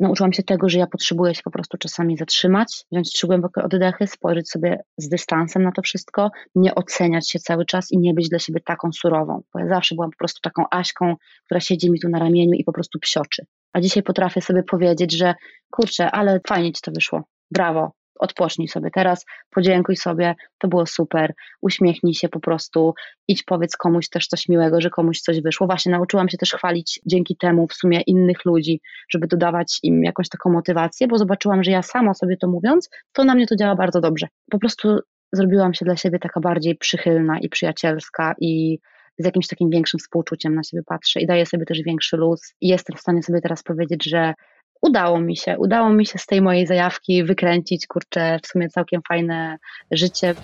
Nauczyłam się tego, że ja potrzebuję się po prostu czasami zatrzymać, wziąć trzy głębokie oddechy, spojrzeć sobie z dystansem na to wszystko, nie oceniać się cały czas i nie być dla siebie taką surową. Bo ja zawsze byłam po prostu taką Aśką, która siedzi mi tu na ramieniu i po prostu psioczy. A dzisiaj potrafię sobie powiedzieć, że kurczę, ale fajnie ci to wyszło. Brawo, odpocznij sobie teraz, podziękuj sobie, to było super, uśmiechnij się po prostu, idź powiedz komuś też coś miłego, że komuś coś wyszło. Właśnie nauczyłam się też chwalić dzięki temu w sumie innych ludzi, żeby dodawać im jakąś taką motywację, bo zobaczyłam, że ja sama sobie to mówiąc, to na mnie to działa bardzo dobrze. Po prostu zrobiłam się dla siebie taka bardziej przychylna i przyjacielska i z jakimś takim większym współczuciem na siebie patrzę i daję sobie też większy luz. I jestem w stanie sobie teraz powiedzieć, że udało mi się, udało mi się z tej mojej zajawki wykręcić, kurczę, w sumie całkiem fajne życie.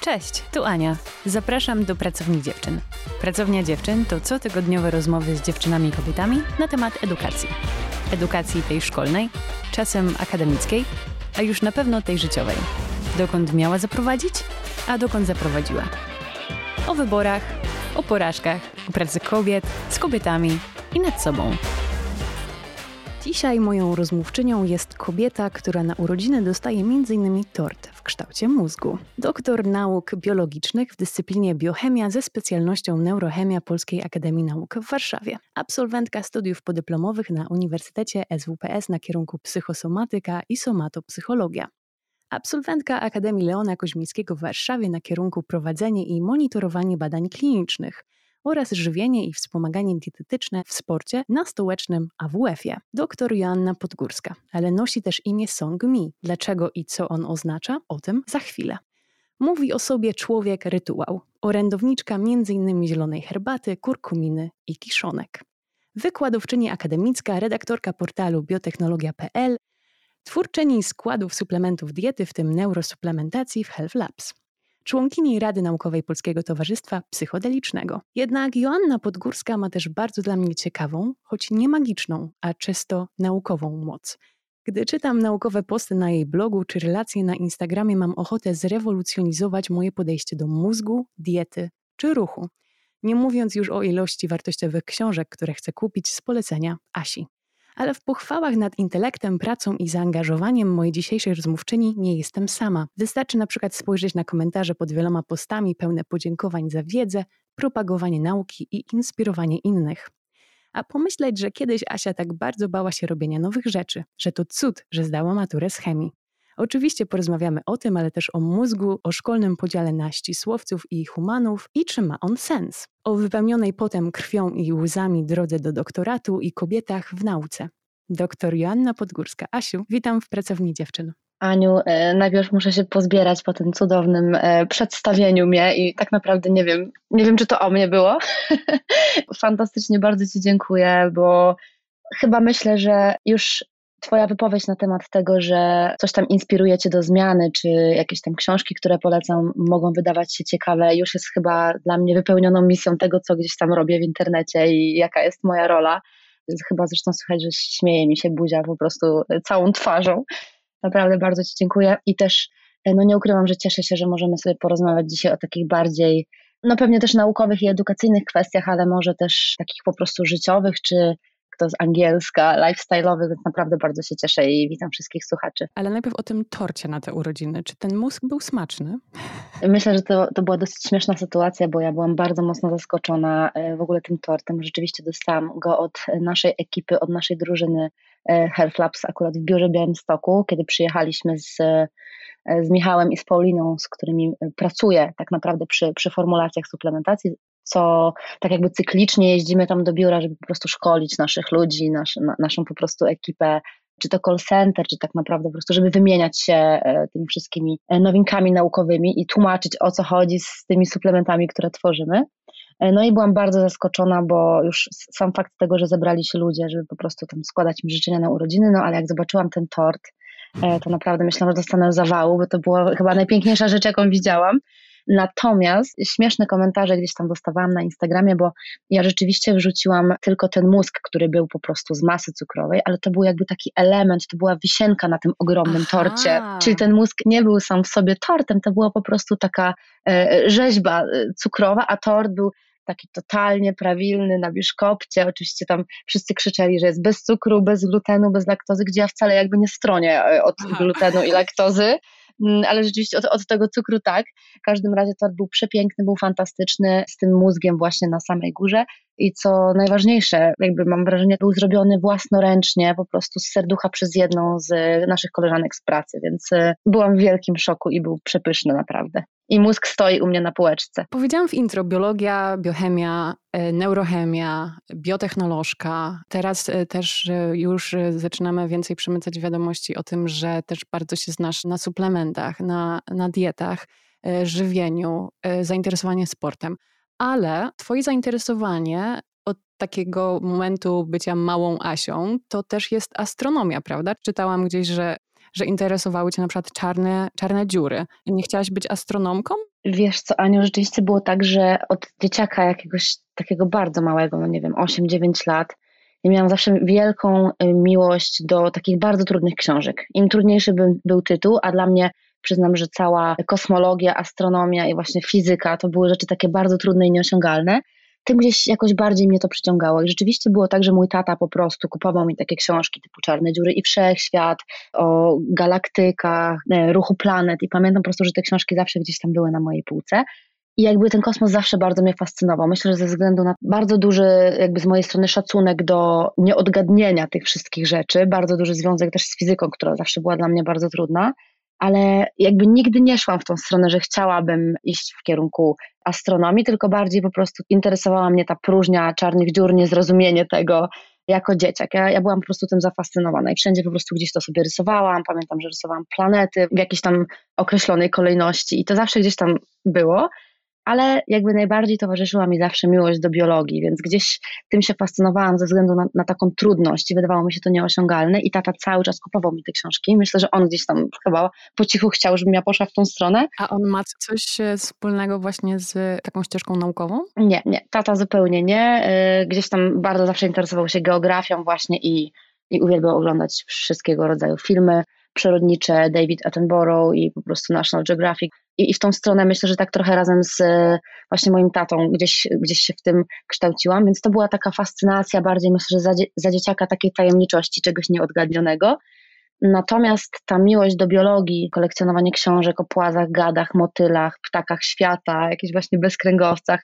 Cześć, tu Ania. Zapraszam do Pracowni Dziewczyn. Pracownia Dziewczyn to cotygodniowe rozmowy z dziewczynami i kobietami na temat edukacji. Edukacji tej szkolnej, czasem akademickiej, a już na pewno tej życiowej dokąd miała zaprowadzić, a dokąd zaprowadziła. O wyborach, o porażkach, o pracy kobiet, z kobietami i nad sobą. Dzisiaj moją rozmówczynią jest kobieta, która na urodziny dostaje m.in. tort w kształcie mózgu. Doktor nauk biologicznych w dyscyplinie biochemia ze specjalnością neurochemia Polskiej Akademii Nauk w Warszawie. Absolwentka studiów podyplomowych na Uniwersytecie SWPS na kierunku psychosomatyka i somatopsychologia absolwentka Akademii Leona Koźmickiego w Warszawie na kierunku prowadzenie i monitorowanie badań klinicznych oraz żywienie i wspomaganie dietetyczne w sporcie na stołecznym AWF-ie. Doktor Joanna Podgórska, ale nosi też imię Song Mi. Dlaczego i co on oznacza? O tym za chwilę. Mówi o sobie człowiek rytuał, orędowniczka m.in. zielonej herbaty, kurkuminy i kiszonek. Wykładowczyni akademicka, redaktorka portalu biotechnologia.pl, twórczyni składów suplementów diety, w tym neurosuplementacji w Health Labs. Członkini Rady Naukowej Polskiego Towarzystwa Psychodelicznego. Jednak Joanna Podgórska ma też bardzo dla mnie ciekawą, choć nie magiczną, a czysto naukową moc. Gdy czytam naukowe posty na jej blogu czy relacje na Instagramie, mam ochotę zrewolucjonizować moje podejście do mózgu, diety czy ruchu. Nie mówiąc już o ilości wartościowych książek, które chcę kupić z polecenia Asi ale w pochwałach nad intelektem, pracą i zaangażowaniem mojej dzisiejszej rozmówczyni nie jestem sama. Wystarczy na przykład spojrzeć na komentarze pod wieloma postami pełne podziękowań za wiedzę, propagowanie nauki i inspirowanie innych. A pomyśleć, że kiedyś Asia tak bardzo bała się robienia nowych rzeczy, że to cud, że zdała maturę z chemii. Oczywiście porozmawiamy o tym, ale też o mózgu, o szkolnym podziale na ścisłowców i humanów i czy ma on sens. O wypełnionej potem krwią i łzami drodze do doktoratu i kobietach w nauce. Doktor Joanna Podgórska. Asiu, witam w Pracowni Dziewczyn. Aniu, e, najpierw muszę się pozbierać po tym cudownym e, przedstawieniu mnie i tak naprawdę nie wiem, nie wiem czy to o mnie było. Fantastycznie, bardzo Ci dziękuję, bo chyba myślę, że już Twoja wypowiedź na temat tego, że coś tam inspiruje Cię do zmiany, czy jakieś tam książki, które polecam, mogą wydawać się ciekawe, już jest chyba dla mnie wypełnioną misją tego, co gdzieś tam robię w internecie i jaka jest moja rola. Chyba zresztą słychać, że śmieje mi się buzia po prostu całą twarzą. Naprawdę bardzo Ci dziękuję i też no nie ukrywam, że cieszę się, że możemy sobie porozmawiać dzisiaj o takich bardziej, no pewnie też naukowych i edukacyjnych kwestiach, ale może też takich po prostu życiowych, czy to z angielska, lifestyle'owy, więc naprawdę bardzo się cieszę i witam wszystkich słuchaczy. Ale najpierw o tym torcie na te urodziny. Czy ten mózg był smaczny? Myślę, że to, to była dosyć śmieszna sytuacja, bo ja byłam bardzo mocno zaskoczona e, w ogóle tym tortem. Rzeczywiście dostałam go od naszej ekipy, od naszej drużyny e, Health Labs akurat w biurze Białymstoku, kiedy przyjechaliśmy z e, z Michałem i z Pauliną, z którymi pracuję tak naprawdę przy, przy formulacjach suplementacji, co tak jakby cyklicznie jeździmy tam do biura, żeby po prostu szkolić naszych ludzi, nasz, na, naszą po prostu ekipę, czy to call center, czy tak naprawdę po prostu, żeby wymieniać się e, tymi wszystkimi e, nowinkami naukowymi i tłumaczyć o co chodzi z tymi suplementami, które tworzymy. E, no i byłam bardzo zaskoczona, bo już sam fakt tego, że zebrali się ludzie, żeby po prostu tam składać mi życzenia na urodziny, no ale jak zobaczyłam ten tort, to naprawdę myślałam, że dostanę zawału, bo to była chyba najpiękniejsza rzecz, jaką widziałam. Natomiast śmieszne komentarze gdzieś tam dostawałam na Instagramie, bo ja rzeczywiście wrzuciłam tylko ten mózg, który był po prostu z masy cukrowej, ale to był jakby taki element, to była wisienka na tym ogromnym Aha. torcie. Czyli ten mózg nie był sam w sobie tortem, to była po prostu taka e, rzeźba e, cukrowa, a tort był taki totalnie prawilny na biszkopcie. Oczywiście tam wszyscy krzyczeli, że jest bez cukru, bez glutenu, bez laktozy, gdzie ja wcale jakby nie stronię e, od Aha. glutenu i laktozy. Mm, ale rzeczywiście od, od, tego cukru tak. W każdym razie tort był przepiękny, był fantastyczny, z tym mózgiem właśnie na samej górze. I co najważniejsze, jakby mam wrażenie, był zrobiony własnoręcznie, po prostu z serducha przez jedną z naszych koleżanek z pracy, więc e, byłam w wielkim szoku i był przepyszny naprawdę i mózg stoi u mnie na półeczce. Powiedziałam w intro biologia, biochemia, e, neurochemia, biotechnolożka. Teraz e, też e, już zaczynamy więcej przemycać wiadomości o tym, że też bardzo się znasz na suplementach, na, na dietach, żywieniu, zainteresowanie sportem. Ale twoje zainteresowanie od takiego momentu bycia małą Asią, to też jest astronomia, prawda? Czytałam gdzieś, że że interesowały cię na przykład czarne, czarne dziury. Nie chciałaś być astronomką? Wiesz co, Aniu, rzeczywiście było tak, że od dzieciaka jakiegoś takiego bardzo małego, no nie wiem, 8-9 lat, ja miałam zawsze wielką y, miłość do takich bardzo trudnych książek. Im trudniejszy by, był tytuł, a dla mnie przyznam, że cała kosmologia, astronomia i właśnie fizyka to były rzeczy takie bardzo trudne i nieosiągalne tym gdzieś jakoś bardziej mnie to przyciągało. I rzeczywiście było tak, że mój tata po prostu kupował mi takie książki typu Czarne dziury i Wszechświat, o galaktykach, e, ruchu planet i pamiętam po prostu, że te książki zawsze gdzieś tam były na mojej półce. I jakby ten kosmos zawsze bardzo mnie fascynował. Myślę, że ze względu na bardzo duży, jakby z mojej strony, szacunek do nieodgadnienia tych wszystkich rzeczy, bardzo duży związek też z fizyką, która zawsze była dla mnie bardzo trudna, ale jakby nigdy nie szłam w tą stronę, że chciałabym iść w kierunku astronomii, tylko bardziej po prostu interesowała mnie ta próżnia czarnych dziur, niezrozumienie tego jako dzieciak. Ja, ja byłam po prostu tym zafascynowana i wszędzie po prostu gdzieś to sobie rysowałam. Pamiętam, że rysowałam planety w jakiejś tam określonej kolejności i to zawsze gdzieś tam było ale jakby najbardziej towarzyszyła mi zawsze miłość do biologii, więc gdzieś tym się fascynowałam ze względu na, na, taką trudność i wydawało mi się to nieosiągalne i tata cały czas kupował mi te książki. Myślę, że on gdzieś tam chyba po cichu chciał, żebym ja poszła w tą stronę. A on ma coś e, wspólnego właśnie z taką ścieżką naukową? Nie, nie, tata zupełnie nie. E, gdzieś tam bardzo zawsze interesował się geografią właśnie i, i uwielbiał oglądać wszystkiego rodzaju filmy przyrodnicze, David Attenborough i po prostu National Geographic. I, I, w tą stronę myślę, że tak trochę razem z właśnie moim tatą gdzieś, gdzieś się w tym kształciłam, więc to była taka fascynacja bardziej myślę, że za, za dzieciaka takiej tajemniczości, czegoś nieodgadnionego. Natomiast ta miłość do biologii, kolekcjonowanie książek o płazach, gadach, motylach, ptakach świata, jakichś właśnie bezkręgowcach,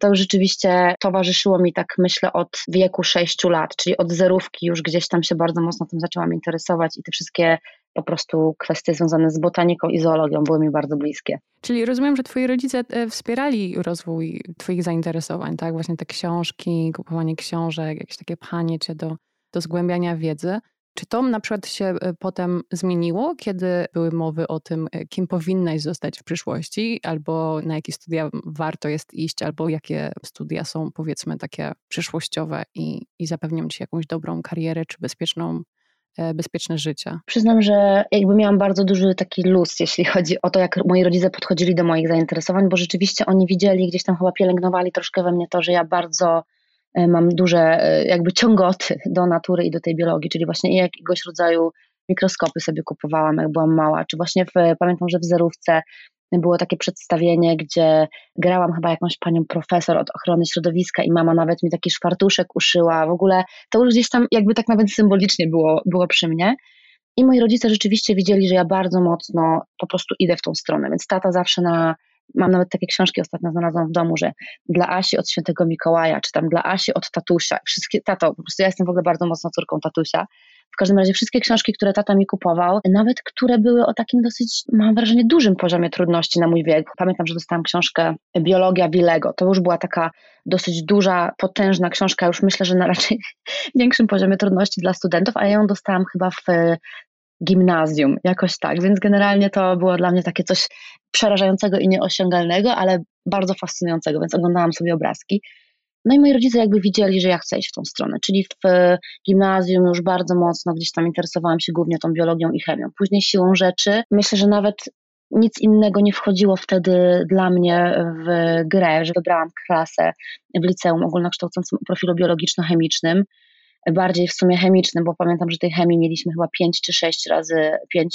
to rzeczywiście towarzyszyło mi tak myślę od wieku 6 lat, czyli od zerówki już gdzieś tam się bardzo mocno tym zaczęłam interesować i te wszystkie po prostu kwestie związane z botaniką i zoologią były mi bardzo bliskie. Czyli rozumiem, że twoi rodzice e, wspierali rozwój twoich zainteresowań, tak? Właśnie te książki, kupowanie książek, jakieś takie pchanie cię do, do zgłębiania wiedzy. Czy to na przykład się e, potem zmieniło, kiedy były mowy o tym, e, kim powinnaś zostać w przyszłości, albo na jakie studia warto jest iść, albo jakie studia są powiedzmy takie przyszłościowe i, i zapewnią ci jakąś dobrą karierę czy bezpieczną bezpieczne życie? Przyznam, że jakby miałam bardzo duży taki luz, jeśli chodzi o to, jak moi rodzice podchodzili do moich zainteresowań, bo rzeczywiście oni widzieli, gdzieś tam chyba pielęgnowali troszkę we mnie to, że ja bardzo e, mam duże e, jakby ciągoty do natury i do tej biologii, czyli właśnie jakiegoś rodzaju mikroskopy sobie kupowałam, jak byłam mała, czy właśnie w, pamiętam, że w zerówce było takie przedstawienie, gdzie grałam chyba jakąś panią profesor od ochrony środowiska i mama nawet mi taki szwartuszek uszyła. W ogóle to już gdzieś tam jakby tak nawet symbolicznie było, było przy mnie. I moi rodzice rzeczywiście widzieli, że ja bardzo mocno po prostu idę w tą stronę, więc tata zawsze na, mam nawet takie książki ostatnio znalazłam w domu, że dla Asi od świętego Mikołaja, czy tam dla Asi od tatusia, wszystkie, tato, po prostu ja jestem w ogóle bardzo mocno córką tatusia, w każdym razie wszystkie książki, które tata mi kupował, nawet które były o takim dosyć, mam wrażenie, dużym poziomie trudności na mój wiek. Pamiętam, że dostałam książkę Biologia Willego. To już była taka dosyć duża, potężna książka, już myślę, że na raczej większym poziomie trudności dla studentów, a ja ją dostałam chyba w gimnazjum, jakoś tak. Więc generalnie to było dla mnie takie coś przerażającego i nieosiągalnego, ale bardzo fascynującego, więc oglądałam sobie obrazki. No i moi rodzice jakby widzieli, że ja chcę iść w tą stronę, czyli w gimnazjum już bardzo mocno gdzieś tam interesowałam się głównie tą biologią i chemią. Później siłą rzeczy, myślę, że nawet nic innego nie wchodziło wtedy dla mnie w grę, że wybrałam klasę w liceum ogólnokształcącym profilu biologiczno-chemicznym, bardziej w sumie chemicznym, bo pamiętam, że tej chemii mieliśmy chyba 5 czy 6 razy, 5-6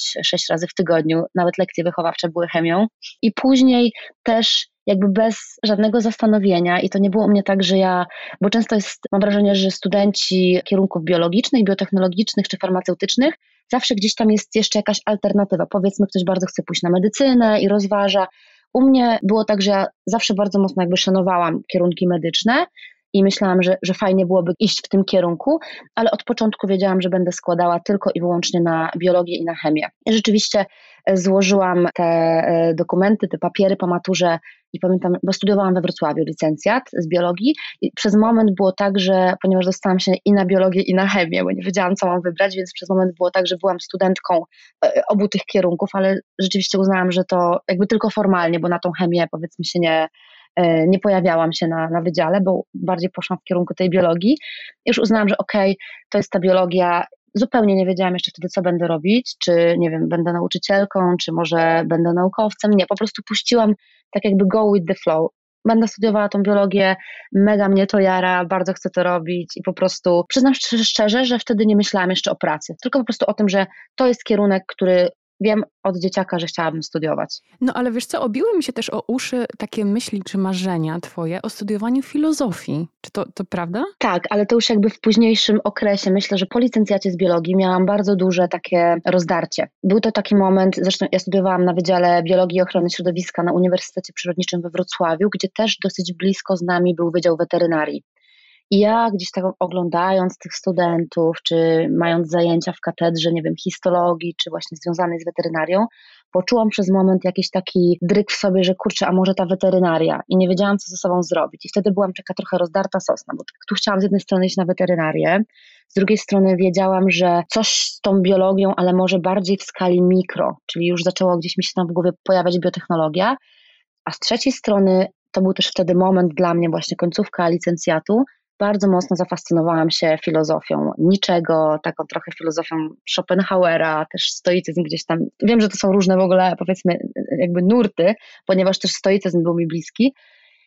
razy w tygodniu, nawet lekcje wychowawcze były chemią. I później też jakby bez żadnego zastanowienia i to nie było u mnie tak, że ja, bo często jest, mam wrażenie, że studenci kierunków biologicznych, biotechnologicznych czy farmaceutycznych, zawsze gdzieś tam jest jeszcze jakaś alternatywa. Powiedzmy, ktoś bardzo chce pójść na medycynę i rozważa. U mnie było tak, że ja zawsze bardzo mocno jakby szanowałam kierunki medyczne, i myślałam, że, że fajnie byłoby iść w tym kierunku, ale od początku wiedziałam, że będę składała tylko i wyłącznie na biologię i na chemię. Rzeczywiście e, złożyłam te e, dokumenty, te papiery po maturze i pamiętam, bo studiowałam we Wrocławiu licencjat z biologii i przez moment było tak, że ponieważ dostałam się i na biologię i na chemię, bo nie wiedziałam co mam wybrać, więc przez moment było tak, że byłam studentką e, obu tych kierunków, ale rzeczywiście uznałam, że to jakby tylko formalnie, bo na tą chemię powiedzmy się nie, nie pojawiałam się na, na wydziale, bo bardziej poszłam w kierunku tej biologii. Już uznałam, że okej, okay, to jest ta biologia. Zupełnie nie wiedziałam jeszcze wtedy, co będę robić, czy nie wiem, będę nauczycielką, czy może będę naukowcem. Nie, po prostu puściłam tak jakby go with the flow. Będę studiowała tą biologię, mega mnie to jara, bardzo chcę to robić i po prostu przyznam szczerze, że wtedy nie myślałam jeszcze o pracy, tylko po prostu o tym, że to jest kierunek, który wiem od dzieciaka, że chciałabym studiować. No ale wiesz co, obiły mi się też o uszy takie myśli czy marzenia twoje o studiowaniu filozofii. Czy to, to prawda? Tak, ale to już jakby w późniejszym okresie. Myślę, że po licencjacie z biologii miałam bardzo duże takie rozdarcie. Był to taki moment, zresztą ja studiowałam na Wydziale Biologii i Ochrony Środowiska na Uniwersytecie Przyrodniczym we Wrocławiu, gdzie też dosyć blisko z nami był Wydział Weterynarii. I ja gdzieś tak oglądając tych studentów, czy mając zajęcia w katedrze, nie wiem, histologii, czy właśnie związanej z weterynarią, poczułam przez moment jakiś taki dryk w sobie, że kurczę, a może ta weterynaria i nie wiedziałam, co ze sobą zrobić. I wtedy byłam taka trochę rozdarta sosna, bo tu chciałam z jednej strony iść na weterynarię, z drugiej strony wiedziałam, że coś z tą biologią, ale może bardziej w skali mikro, czyli już zaczęło gdzieś mi się tam w głowie pojawiać biotechnologia, a z trzeciej strony to był też wtedy moment dla mnie właśnie końcówka licencjatu, bardzo mocno zafascynowałam się filozofią niczego, taką trochę filozofią Schopenhauera, też stoicyzm gdzieś tam. Wiem, że to są różne w ogóle, powiedzmy, jakby nurty, ponieważ też stoicyzm był mi bliski.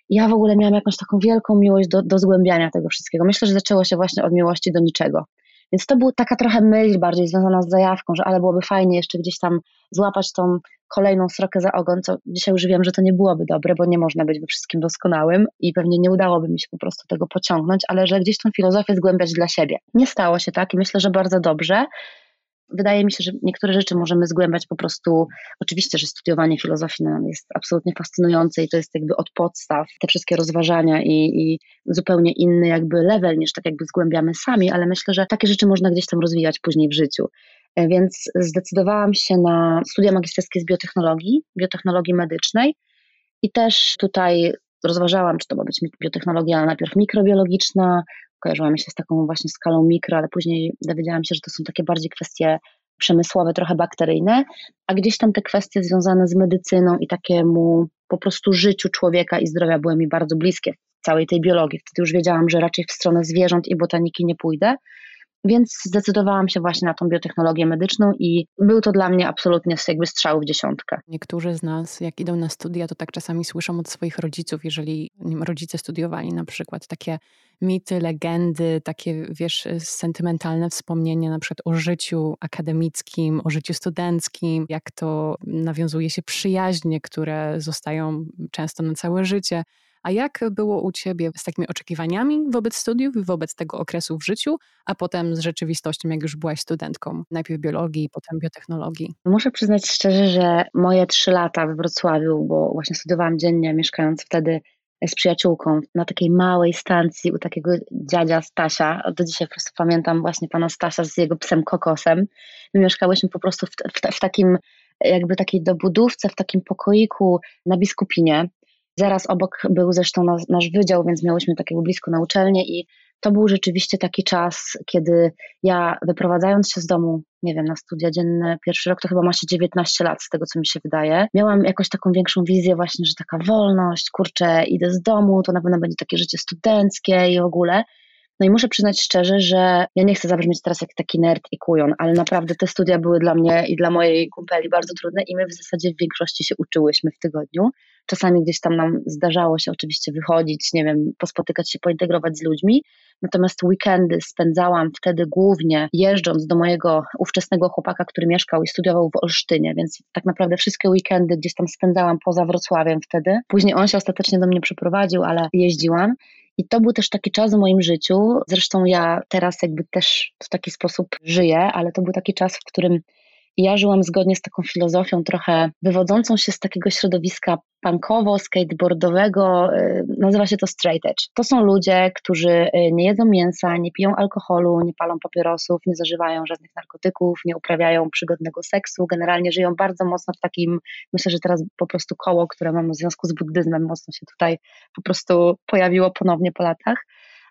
Ja w ogóle miałam jakąś taką wielką miłość do, do zgłębiania tego wszystkiego. Myślę, że zaczęło się właśnie od miłości do niczego. Więc to była taka trochę myśl bardziej związana z zajawką, że ale byłoby fajnie jeszcze gdzieś tam złapać tą kolejną srokę za ogon, co dzisiaj już wiem, że to nie byłoby dobre, bo nie można być we wszystkim doskonałym i pewnie nie udałoby mi się po prostu tego pociągnąć, ale że gdzieś tą filozofię zgłębiać dla siebie. Nie stało się tak i myślę, że bardzo dobrze. Wydaje mi się, że niektóre rzeczy możemy zgłębiać po prostu. Oczywiście, że studiowanie filozofii jest absolutnie fascynujące i to jest jakby od podstaw te wszystkie rozważania i, i zupełnie inny jakby level niż tak jakby zgłębiamy sami, ale myślę, że takie rzeczy można gdzieś tam rozwijać później w życiu. E, więc zdecydowałam się na studia magisterskie z biotechnologii, biotechnologii medycznej. I też tutaj rozważałam, czy to ma być biotechnologia najpierw mikrobiologiczna, kojarzyła mi się z taką właśnie skalą mikro, ale później dowiedziałam się, że to są takie bardziej kwestie przemysłowe, trochę bakteryjne, a gdzieś tam te kwestie związane z medycyną i takiemu po prostu życiu człowieka i zdrowia były mi bardzo bliskie całej tej biologii. Wtedy już wiedziałam, że raczej w stronę zwierząt i botaniki nie pójdę, więc zdecydowałam się właśnie na tą biotechnologię medyczną i był to dla mnie absolutnie jakby strzał w dziesiątkę. Niektórzy z nas, jak idą na studia, to tak czasami słyszą od swoich rodziców, jeżeli rodzice studiowali na przykład takie mity, legendy, takie wiesz, sentymentalne wspomnienia na przykład o życiu akademickim, o życiu studenckim, jak to nawiązuje się przyjaźnie, które zostają często na całe życie. A jak było u Ciebie z takimi oczekiwaniami wobec studiów i wobec tego okresu w życiu, a potem z rzeczywistością, jak już byłaś studentką? Najpierw biologii, potem biotechnologii. Muszę przyznać szczerze, że moje trzy lata we Wrocławiu, bo właśnie studiowałam dziennie, mieszkając wtedy z przyjaciółką na takiej małej stacji u takiego dziadzia Stasia. Do dzisiaj po prostu pamiętam właśnie pana Stasia z jego psem Kokosem. My mieszkałyśmy po prostu w, w, w takim jakby takiej dobudówce, w takim pokoiku na Biskupinie. Zaraz obok był zresztą nas, nasz wydział, więc miałyśmy takiego blisko na uczelnię i to był rzeczywiście taki czas, kiedy ja wyprowadzając się z domu, nie wiem, na studia dzienne, pierwszy rok to chyba ma się 19 lat, z tego co mi się wydaje, miałam jakoś taką większą wizję właśnie, że taka wolność, kurczę, idę z domu, to na pewno będzie takie życie studenckie i w ogóle. No i muszę przyznać szczerze, że ja nie chcę zabrzmieć teraz jak taki nerd i kujon, ale naprawdę te studia były dla mnie i dla mojej kumpeli bardzo trudne i my w zasadzie w większości się uczyłyśmy w tygodniu. Czasami gdzieś tam nam zdarzało się oczywiście wychodzić, nie wiem, pospotykać się, pointegrować z ludźmi. Natomiast weekendy spędzałam wtedy głównie jeżdżąc do mojego ówczesnego chłopaka, który mieszkał i studiował w Olsztynie, więc tak naprawdę wszystkie weekendy gdzieś tam spędzałam poza Wrocławiem wtedy. Później on się ostatecznie do mnie przeprowadził, ale jeździłam. I to był też taki czas w moim życiu. Zresztą ja teraz jakby też w taki sposób żyję, ale to był taki czas, w którym ja żyłam zgodnie z taką filozofią trochę wywodzącą się z takiego środowiska punkowo-skateboardowego, y, nazywa się to straight edge. To są ludzie, którzy y, nie jedzą mięsa, nie piją alkoholu, nie palą papierosów, nie zażywają żadnych narkotyków, nie uprawiają przygodnego seksu, generalnie żyją bardzo mocno w takim, myślę, że teraz po prostu koło, które mam w związku z buddyzmem, mocno się tutaj po prostu pojawiło ponownie po latach.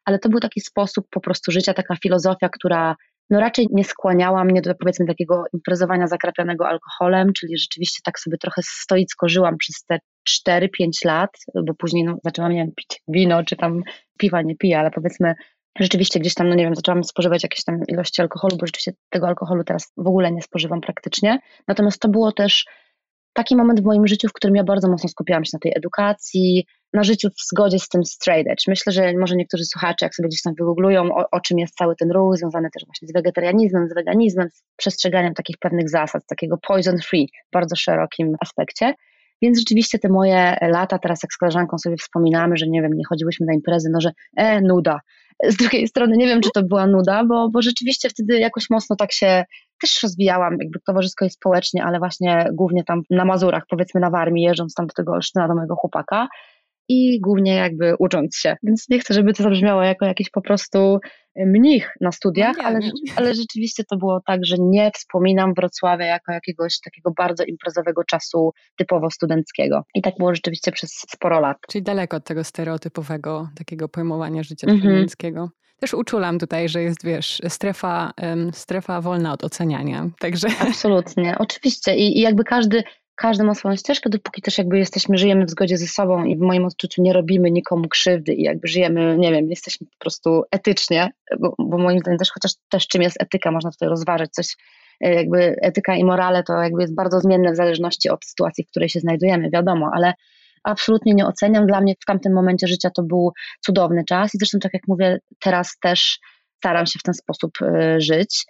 Ale to był taki sposób po prostu życia, taka filozofia, która no raczej nie skłaniała mnie do powiedzmy takiego imprezowania zakrapianego alkoholem, czyli rzeczywiście tak sobie trochę stoicko żyłam przez te 4-5 lat, bo później no, zaczęłam nie wiem, pić wino, czy tam piwa nie piję, ale powiedzmy rzeczywiście gdzieś tam, no nie wiem, zaczęłam spożywać jakieś tam ilości alkoholu, bo rzeczywiście tego alkoholu teraz w ogóle nie spożywam praktycznie. Natomiast to było też taki moment w moim życiu, w którym ja bardzo mocno skupiałam się na tej edukacji, na życiu w zgodzie z tym straight edge. Myślę, że może niektórzy słuchacze, jak sobie gdzieś tam wygooglują, o, o czym jest cały ten ruch, związany też właśnie z wegetarianizmem, z weganizmem, z przestrzeganiem takich pewnych zasad, takiego poison free, w bardzo szerokim aspekcie. Więc rzeczywiście te moje lata, teraz jak z koleżanką sobie wspominamy, że nie wiem, nie chodziłyśmy na imprezy, no że e, nuda. Z drugiej strony nie wiem, czy to była nuda, bo, bo rzeczywiście wtedy jakoś mocno tak się też rozwijałam jakby towarzysko i społecznie, ale właśnie głównie tam na Mazurach, powiedzmy na Warmii, jeżdżąc tam do tego Olsztyna, do mojego chłopaka i głównie jakby ucząc się. Więc nie chcę, żeby to zabrzmiało jako jakiś po prostu mnich na studiach, no ale, ale rzeczywiście to było tak, że nie wspominam Wrocławia jako jakiegoś takiego bardzo imprezowego czasu typowo studenckiego. I tak było rzeczywiście przez sporo lat. Czyli daleko od tego stereotypowego takiego pojmowania życia -hmm. studenckiego też uczulam tutaj, że jest, wiesz, strefa, strefa wolna od oceniania. Także... Absolutnie, oczywiście. I, I, jakby każdy, każdy ma swoją ścieżkę, dopóki też jakby jesteśmy, żyjemy w zgodzie ze sobą i w moim odczuciu nie robimy nikomu krzywdy i jakby żyjemy, nie wiem, jesteśmy po prostu etycznie, bo, bo moim zdaniem też, chociaż też czym jest etyka, można tutaj rozważyć coś, e, jakby etyka i morale to jakby jest bardzo zmienne w zależności od sytuacji, w której się znajdujemy, wiadomo, ale absolutnie nie oceniam. Dla mnie w tamtym momencie życia to był cudowny czas i zresztą tak jak mówię, teraz też staram się w ten sposób e, żyć.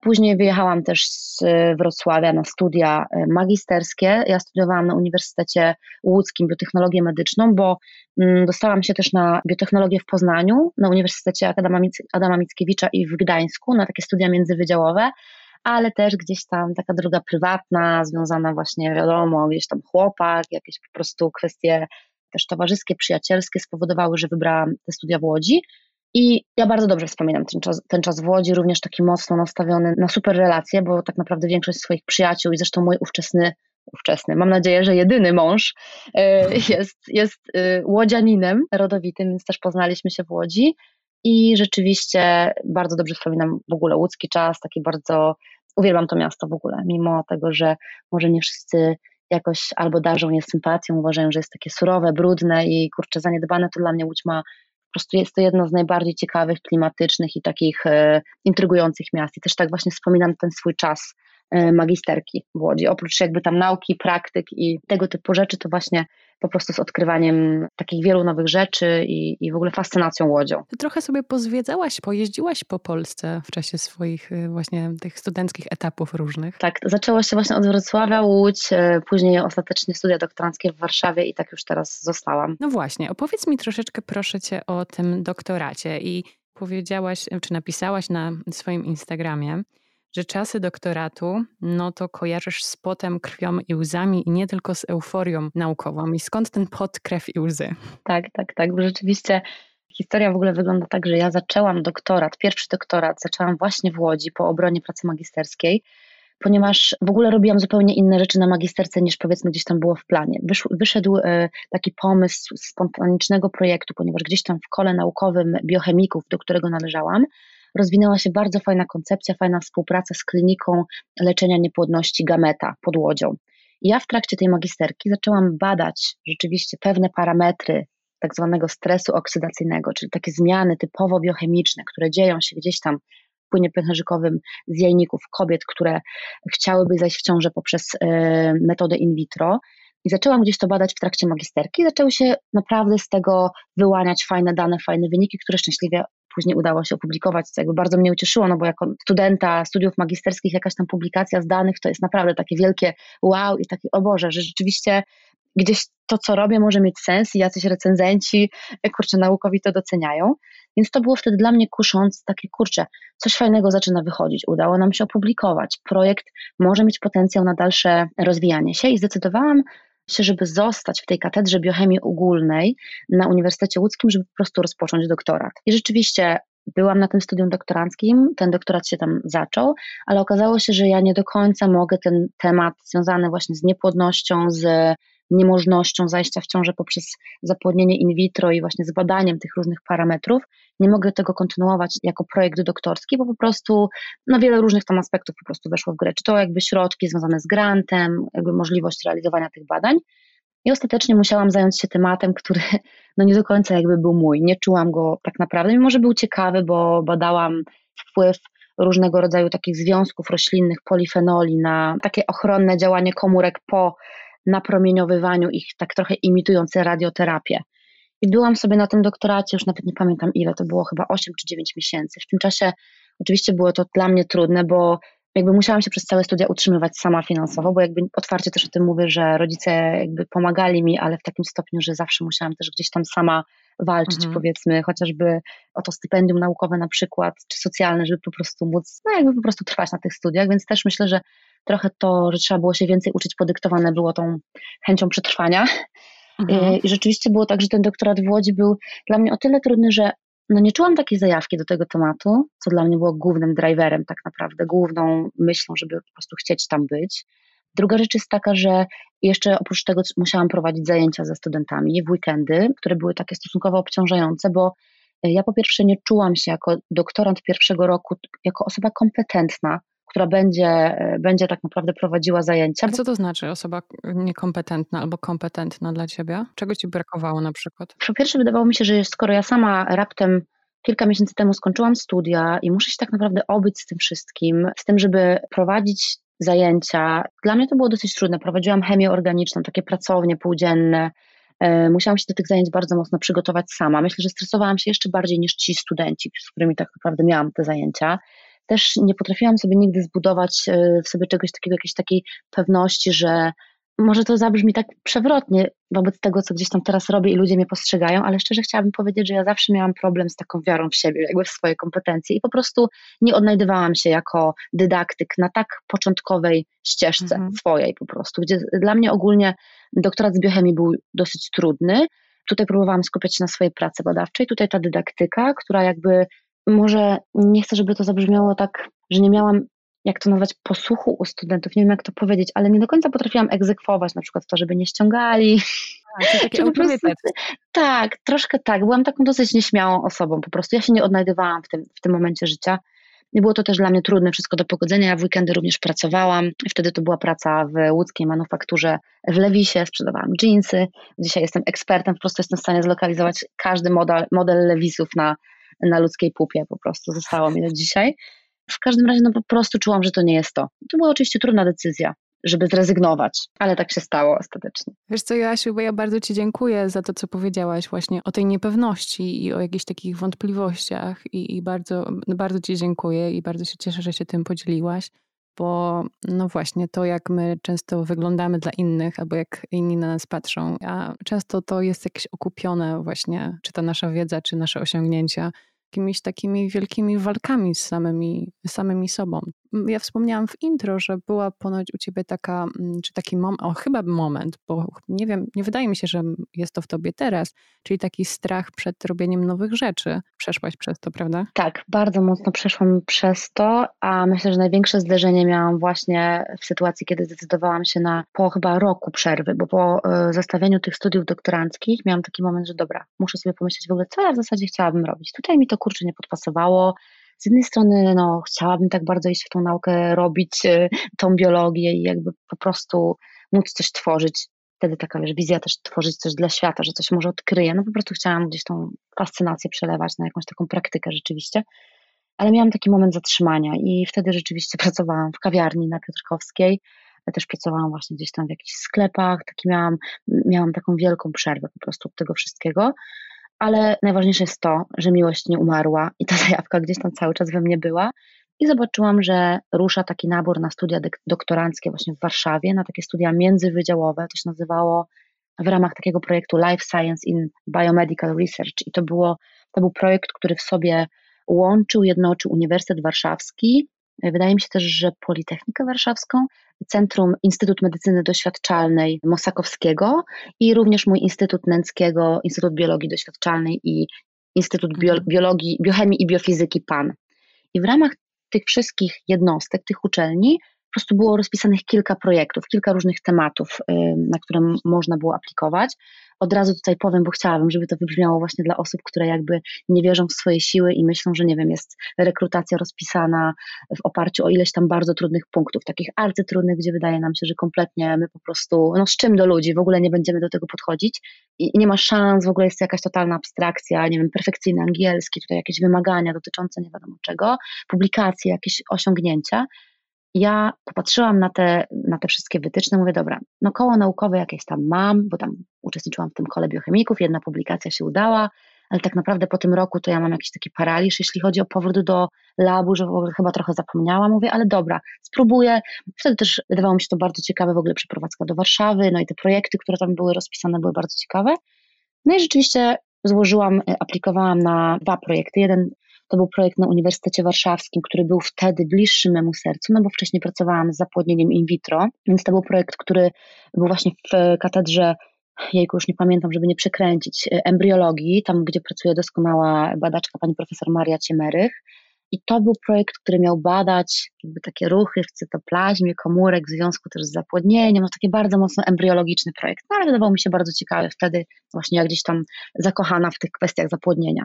Później wyjechałam też z Wrocławia na studia e, magisterskie. Ja studiowałam na Uniwersytecie Łódzkim biotechnologię medyczną, bo mm, dostałam się też na biotechnologię w Poznaniu, na Uniwersytecie Adama Mickiewicza i w Gdańsku, na takie studia międzywydziałowe ale też gdzieś tam taka droga prywatna, związana właśnie, wiadomo, gdzieś tam chłopak, jakieś po prostu kwestie też towarzyskie, przyjacielskie spowodowały, że wybrałam te studia w Łodzi. I ja bardzo dobrze wspominam ten czas, ten czas w Łodzi, również taki mocno nastawiony na super relacje, bo tak naprawdę większość swoich przyjaciół i zresztą mój ówczesny, ówczesny, mam nadzieję, że jedyny mąż e, jest, jest e, łodzianinem rodowitym, więc też poznaliśmy się w Łodzi. I rzeczywiście bardzo dobrze wspominam w ogóle łódzki czas, taki bardzo, uwielbiam to miasto w ogóle, mimo tego, że może nie wszyscy jakoś albo darzą je sympatią, uważają, że jest takie surowe, brudne i kurczę zaniedbane, to dla mnie Łódź ma po prostu jest to jedno z najbardziej ciekawych, klimatycznych i takich e, intrygujących miast. I też tak właśnie wspominam ten swój czas magisterki w Łodzi. Oprócz jakby tam nauki, praktyk i tego typu rzeczy, to właśnie po prostu z odkrywaniem takich wielu nowych rzeczy i, i w ogóle fascynacją łodzią. trochę sobie pozwiedzałaś, pojeździłaś po Polsce w czasie swoich y, właśnie tych studenckich etapów różnych. Tak, zaczęło się właśnie od Wrocławia, Łódź, y, później ostatecznie studia doktoranckie w Warszawie i tak już teraz zostałam. No właśnie, opowiedz mi troszeczkę proszę Cię o tym doktoracie i powiedziałaś, czy napisałaś na swoim Instagramie, że czasy doktoratu, no to kojarzysz z potem, krwią i łzami i nie tylko z euforią naukową. I skąd ten pot, krew i łzy? Tak, tak, tak, bo rzeczywiście historia w ogóle wygląda tak, że ja zaczęłam doktorat, pierwszy doktorat zaczęłam właśnie w Łodzi po obronie pracy magisterskiej, ponieważ w ogóle robiłam zupełnie inne rzeczy na magisterce niż powiedzmy gdzieś tam było w planie. Wysz, wyszedł e, taki pomysł spontanicznego projektu, ponieważ gdzieś tam w kole naukowym biochemików, do którego należałam, rozwinęła się bardzo fajna koncepcja, fajna współpraca z kliniką leczenia niepłodności Gameta pod Łodzią. Ja w trakcie tej magisterki zaczęłam badać rzeczywiście pewne parametry tak zwanego stresu oksydacyjnego, czyli takie zmiany typowo biochemiczne, które dzieją się gdzieś tam w płynie pęcherzykowym z jajników kobiet, które chciałyby zajść w ciążę poprzez y, metodę in vitro. I zaczęłam gdzieś to badać w trakcie magisterki. Zaczęły się naprawdę z tego wyłaniać fajne dane, fajne wyniki, które szczęśliwie później udało się opublikować, co jakby bardzo mnie ucieszyło, no bo jako studenta studiów magisterskich jakaś tam publikacja z danych to jest naprawdę takie wielkie wow i takie, o Boże, że rzeczywiście gdzieś to, co robię, może mieć sens i jacyś recenzenci, kurczę, naukowi to doceniają. Więc to było wtedy dla mnie kuszące, takie kurczę, coś fajnego zaczyna wychodzić, udało nam się opublikować, projekt może mieć potencjał na dalsze rozwijanie się i zdecydowałam się, żeby zostać w tej katedrze biochemii ogólnej na Uniwersytecie Łódzkim, żeby po prostu rozpocząć doktorat. I rzeczywiście byłam na tym studium doktoranckim, ten doktorat się tam zaczął, ale okazało się, że ja nie do końca mogę ten temat związany właśnie z niepłodnością, z niemożnością zajścia w ciążę poprzez zapłodnienie in vitro i właśnie z badaniem tych różnych parametrów. Nie mogę tego kontynuować jako projekt doktorski, bo po prostu no wiele różnych tam aspektów po prostu weszło w grę. Czy to jakby środki związane z grantem, jakby możliwość realizowania tych badań. I ostatecznie musiałam zająć się tematem, który no nie do końca jakby był mój. Nie czułam go tak naprawdę, mimo że był ciekawy, bo badałam wpływ różnego rodzaju takich związków roślinnych, polifenoli na takie ochronne działanie komórek po napromieniowywaniu ich, tak trochę imitujące radioterapię. I byłam sobie na tym doktoracie, już nawet nie pamiętam ile, to było chyba 8 czy 9 miesięcy. W tym czasie oczywiście było to dla mnie trudne, bo jakby musiałam się przez całe studia utrzymywać sama finansowo, bo jakby otwarcie też o tym mówię, że rodzice jakby pomagali mi, ale w takim stopniu, że zawsze musiałam też gdzieś tam sama walczyć, mhm. powiedzmy, chociażby o to stypendium naukowe na przykład, czy socjalne, żeby po prostu móc, no jakby po prostu trwać na tych studiach, więc też myślę, że trochę to, że trzeba było się więcej uczyć, podyktowane było tą chęcią przetrwania. Mhm. I rzeczywiście było tak, że ten doktorat w Łodzi był dla mnie o tyle trudny, że no nie czułam takiej zajawki do tego tematu, co dla mnie było głównym driverem tak naprawdę, główną myślą, żeby po prostu chcieć tam być. Druga rzecz jest taka, że jeszcze oprócz tego musiałam prowadzić zajęcia ze studentami w weekendy, które były takie stosunkowo obciążające, bo ja po pierwsze nie czułam się jako doktorant pierwszego roku, jako osoba kompetentna która będzie, e, będzie tak naprawdę prowadziła zajęcia. A co to znaczy osoba niekompetentna albo kompetentna dla ciebie? Czego ci brakowało na przykład? Po pierwsze wydawało mi się, że skoro ja sama raptem kilka miesięcy temu skończyłam studia i muszę się tak naprawdę obyć z tym wszystkim, z tym, żeby prowadzić zajęcia. Dla mnie to było dosyć trudne. Prowadziłam chemię organiczną, takie pracownie półdzienne. E, musiałam się do tych zajęć bardzo mocno przygotować sama. Myślę, że stresowałam się jeszcze bardziej niż ci studenci, z którymi tak naprawdę miałam te zajęcia też nie potrafiłam sobie nigdy zbudować e, w sobie czegoś takiego, jakiejś takiej pewności, że może to zabrzmi tak przewrotnie wobec tego, co gdzieś tam teraz robię i ludzie mnie postrzegają, ale szczerze chciałabym powiedzieć, że ja zawsze miałam problem z taką wiarą w siebie, jakby w swoje kompetencje i po prostu nie odnajdywałam się jako dydaktyk na tak początkowej ścieżce mhm. swojej po prostu, gdzie dla mnie ogólnie doktorat z biochemii był dosyć trudny. Tutaj próbowałam skupiać się na swojej pracy badawczej, tutaj ta dydaktyka, która jakby może nie chcę, żeby to zabrzmiało tak, że nie miałam, jak to nazwać, posłuchu u studentów, nie wiem jak to powiedzieć, ale nie do końca potrafiłam egzekwować na przykład to, żeby nie ściągali. A, to po prostu, tak, troszkę tak. Byłam taką dosyć nieśmiałą osobą po prostu. Ja się nie odnajdywałam w tym, w tym momencie życia. Było to też dla mnie trudne wszystko do pogodzenia. Ja w weekendy również pracowałam. Wtedy to była praca w łódzkiej manufakturze w Lewisie, sprzedawałam jeansy. Dzisiaj jestem ekspertem, po prostu jestem w stanie zlokalizować każdy model, model Lewisów na, na ludzkiej pupie po prostu zostało mi do dzisiaj. W każdym razie no po prostu czułam, że to nie jest to. To była oczywiście trudna decyzja, żeby zrezygnować, ale tak się stało ostatecznie. Wiesz co, Joasiu, bo ja bardzo Ci dziękuję za to, co powiedziałaś właśnie o tej niepewności i o jakichś takich wątpliwościach i, i bardzo, bardzo Ci dziękuję i bardzo się cieszę, że się tym podzieliłaś, bo no właśnie to, jak my często wyglądamy dla innych albo jak inni na nas patrzą, a często to jest jakieś okupione właśnie, czy ta nasza wiedza, czy nasze osiągnięcia, jakimiś takimi wielkimi walkami z samymi, samymi sobą. Ja wspomniałam w intro, że była ponoć u ciebie taka, czy taki moment, o chyba moment, bo nie wiem, nie wydaje mi się, że jest to w tobie teraz, czyli taki strach przed robieniem nowych rzeczy. Przeszłaś przez to, prawda? Tak, bardzo mocno przeszłam przez to, a myślę, że największe zderzenie miałam właśnie w sytuacji, kiedy zdecydowałam się na po chyba roku przerwy, bo po y, zestawieniu tych studiów doktoranckich miałam taki moment, że dobra, muszę sobie pomyśleć w ogóle, co ja w zasadzie chciałabym robić. Tutaj mi to kurczę nie podpasowało. Z jednej strony no, chciałabym tak bardzo iść w tą naukę, robić y, tą biologię i jakby po prostu móc coś tworzyć wtedy taka wiesz, wizja też tworzyć coś dla świata, że coś może odkryję. No po prostu chciałam gdzieś tą fascynację przelewać na jakąś taką praktykę rzeczywiście. Ale miałam taki moment zatrzymania i wtedy rzeczywiście pracowałam w kawiarni na Piotrkowskiej. Ja też pracowałam właśnie gdzieś tam w jakichś sklepach, taki miałam, miałam taką wielką przerwę po prostu od tego wszystkiego. Ale najważniejsze jest to, że miłość nie umarła i ta zajawka gdzieś tam cały czas we mnie była. I zobaczyłam, że rusza taki nabór na studia doktoranckie właśnie w Warszawie, na takie studia międzywydziałowe, to się nazywało w ramach takiego projektu Life Science in Biomedical Research. I to, było, to był projekt, który w sobie łączył, jednoczył Uniwersytet Warszawski, wydaje mi się też, że Politechnikę Warszawską, Centrum Instytut Medycyny Doświadczalnej Mosakowskiego i również mój Instytut Nęckiego, Instytut Biologii Doświadczalnej i Instytut Bio, mhm. Biologii, Biochemii i Biofizyki PAN. I w ramach tych wszystkich jednostek, tych uczelni, po prostu było rozpisanych kilka projektów, kilka różnych tematów, na które można było aplikować. Od razu tutaj powiem, bo chciałabym, żeby to wybrzmiało właśnie dla osób, które jakby nie wierzą w swoje siły i myślą, że nie wiem, jest rekrutacja rozpisana w oparciu o ileś tam bardzo trudnych punktów, takich arcytrudnych, gdzie wydaje nam się, że kompletnie my po prostu, no z czym do ludzi, w ogóle nie będziemy do tego podchodzić i nie ma szans, w ogóle jest jakaś totalna abstrakcja, nie wiem, perfekcyjny angielski, tutaj jakieś wymagania dotyczące nie wiadomo czego, publikacje, jakieś osiągnięcia ja popatrzyłam na te, na te wszystkie wytyczne, mówię, dobra, no koło naukowe jakieś tam mam, bo tam uczestniczyłam w tym kole biochemików, jedna publikacja się udała, ale tak naprawdę po tym roku to ja mam jakiś taki paraliż, jeśli chodzi o powrót do labu, że w ogóle chyba trochę zapomniałam, mówię, ale dobra, spróbuję. Wtedy też wydawało mi się to bardzo ciekawe, w ogóle przeprowadzka do Warszawy, no i te projekty, które tam były rozpisane, były bardzo ciekawe. No i rzeczywiście złożyłam, aplikowałam na dwa projekty. Jeden to był projekt na Uniwersytecie Warszawskim, który był wtedy bliższy memu sercu, no bo wcześniej pracowałam z zapłodnieniem in vitro, więc to był projekt, który był właśnie w katedrze jejku, już nie pamiętam, żeby nie przekręcić, embriologii, tam gdzie pracuje doskonała badaczka pani profesor Maria Ciemerych. I to był projekt, który miał badać jakby takie ruchy w cytoplazmie komórek w związku też z zapłodnieniem, no taki bardzo mocno embriologiczny projekt, no ale wydawał mi się bardzo ciekawy wtedy, właśnie jak gdzieś tam zakochana w tych kwestiach zapłodnienia.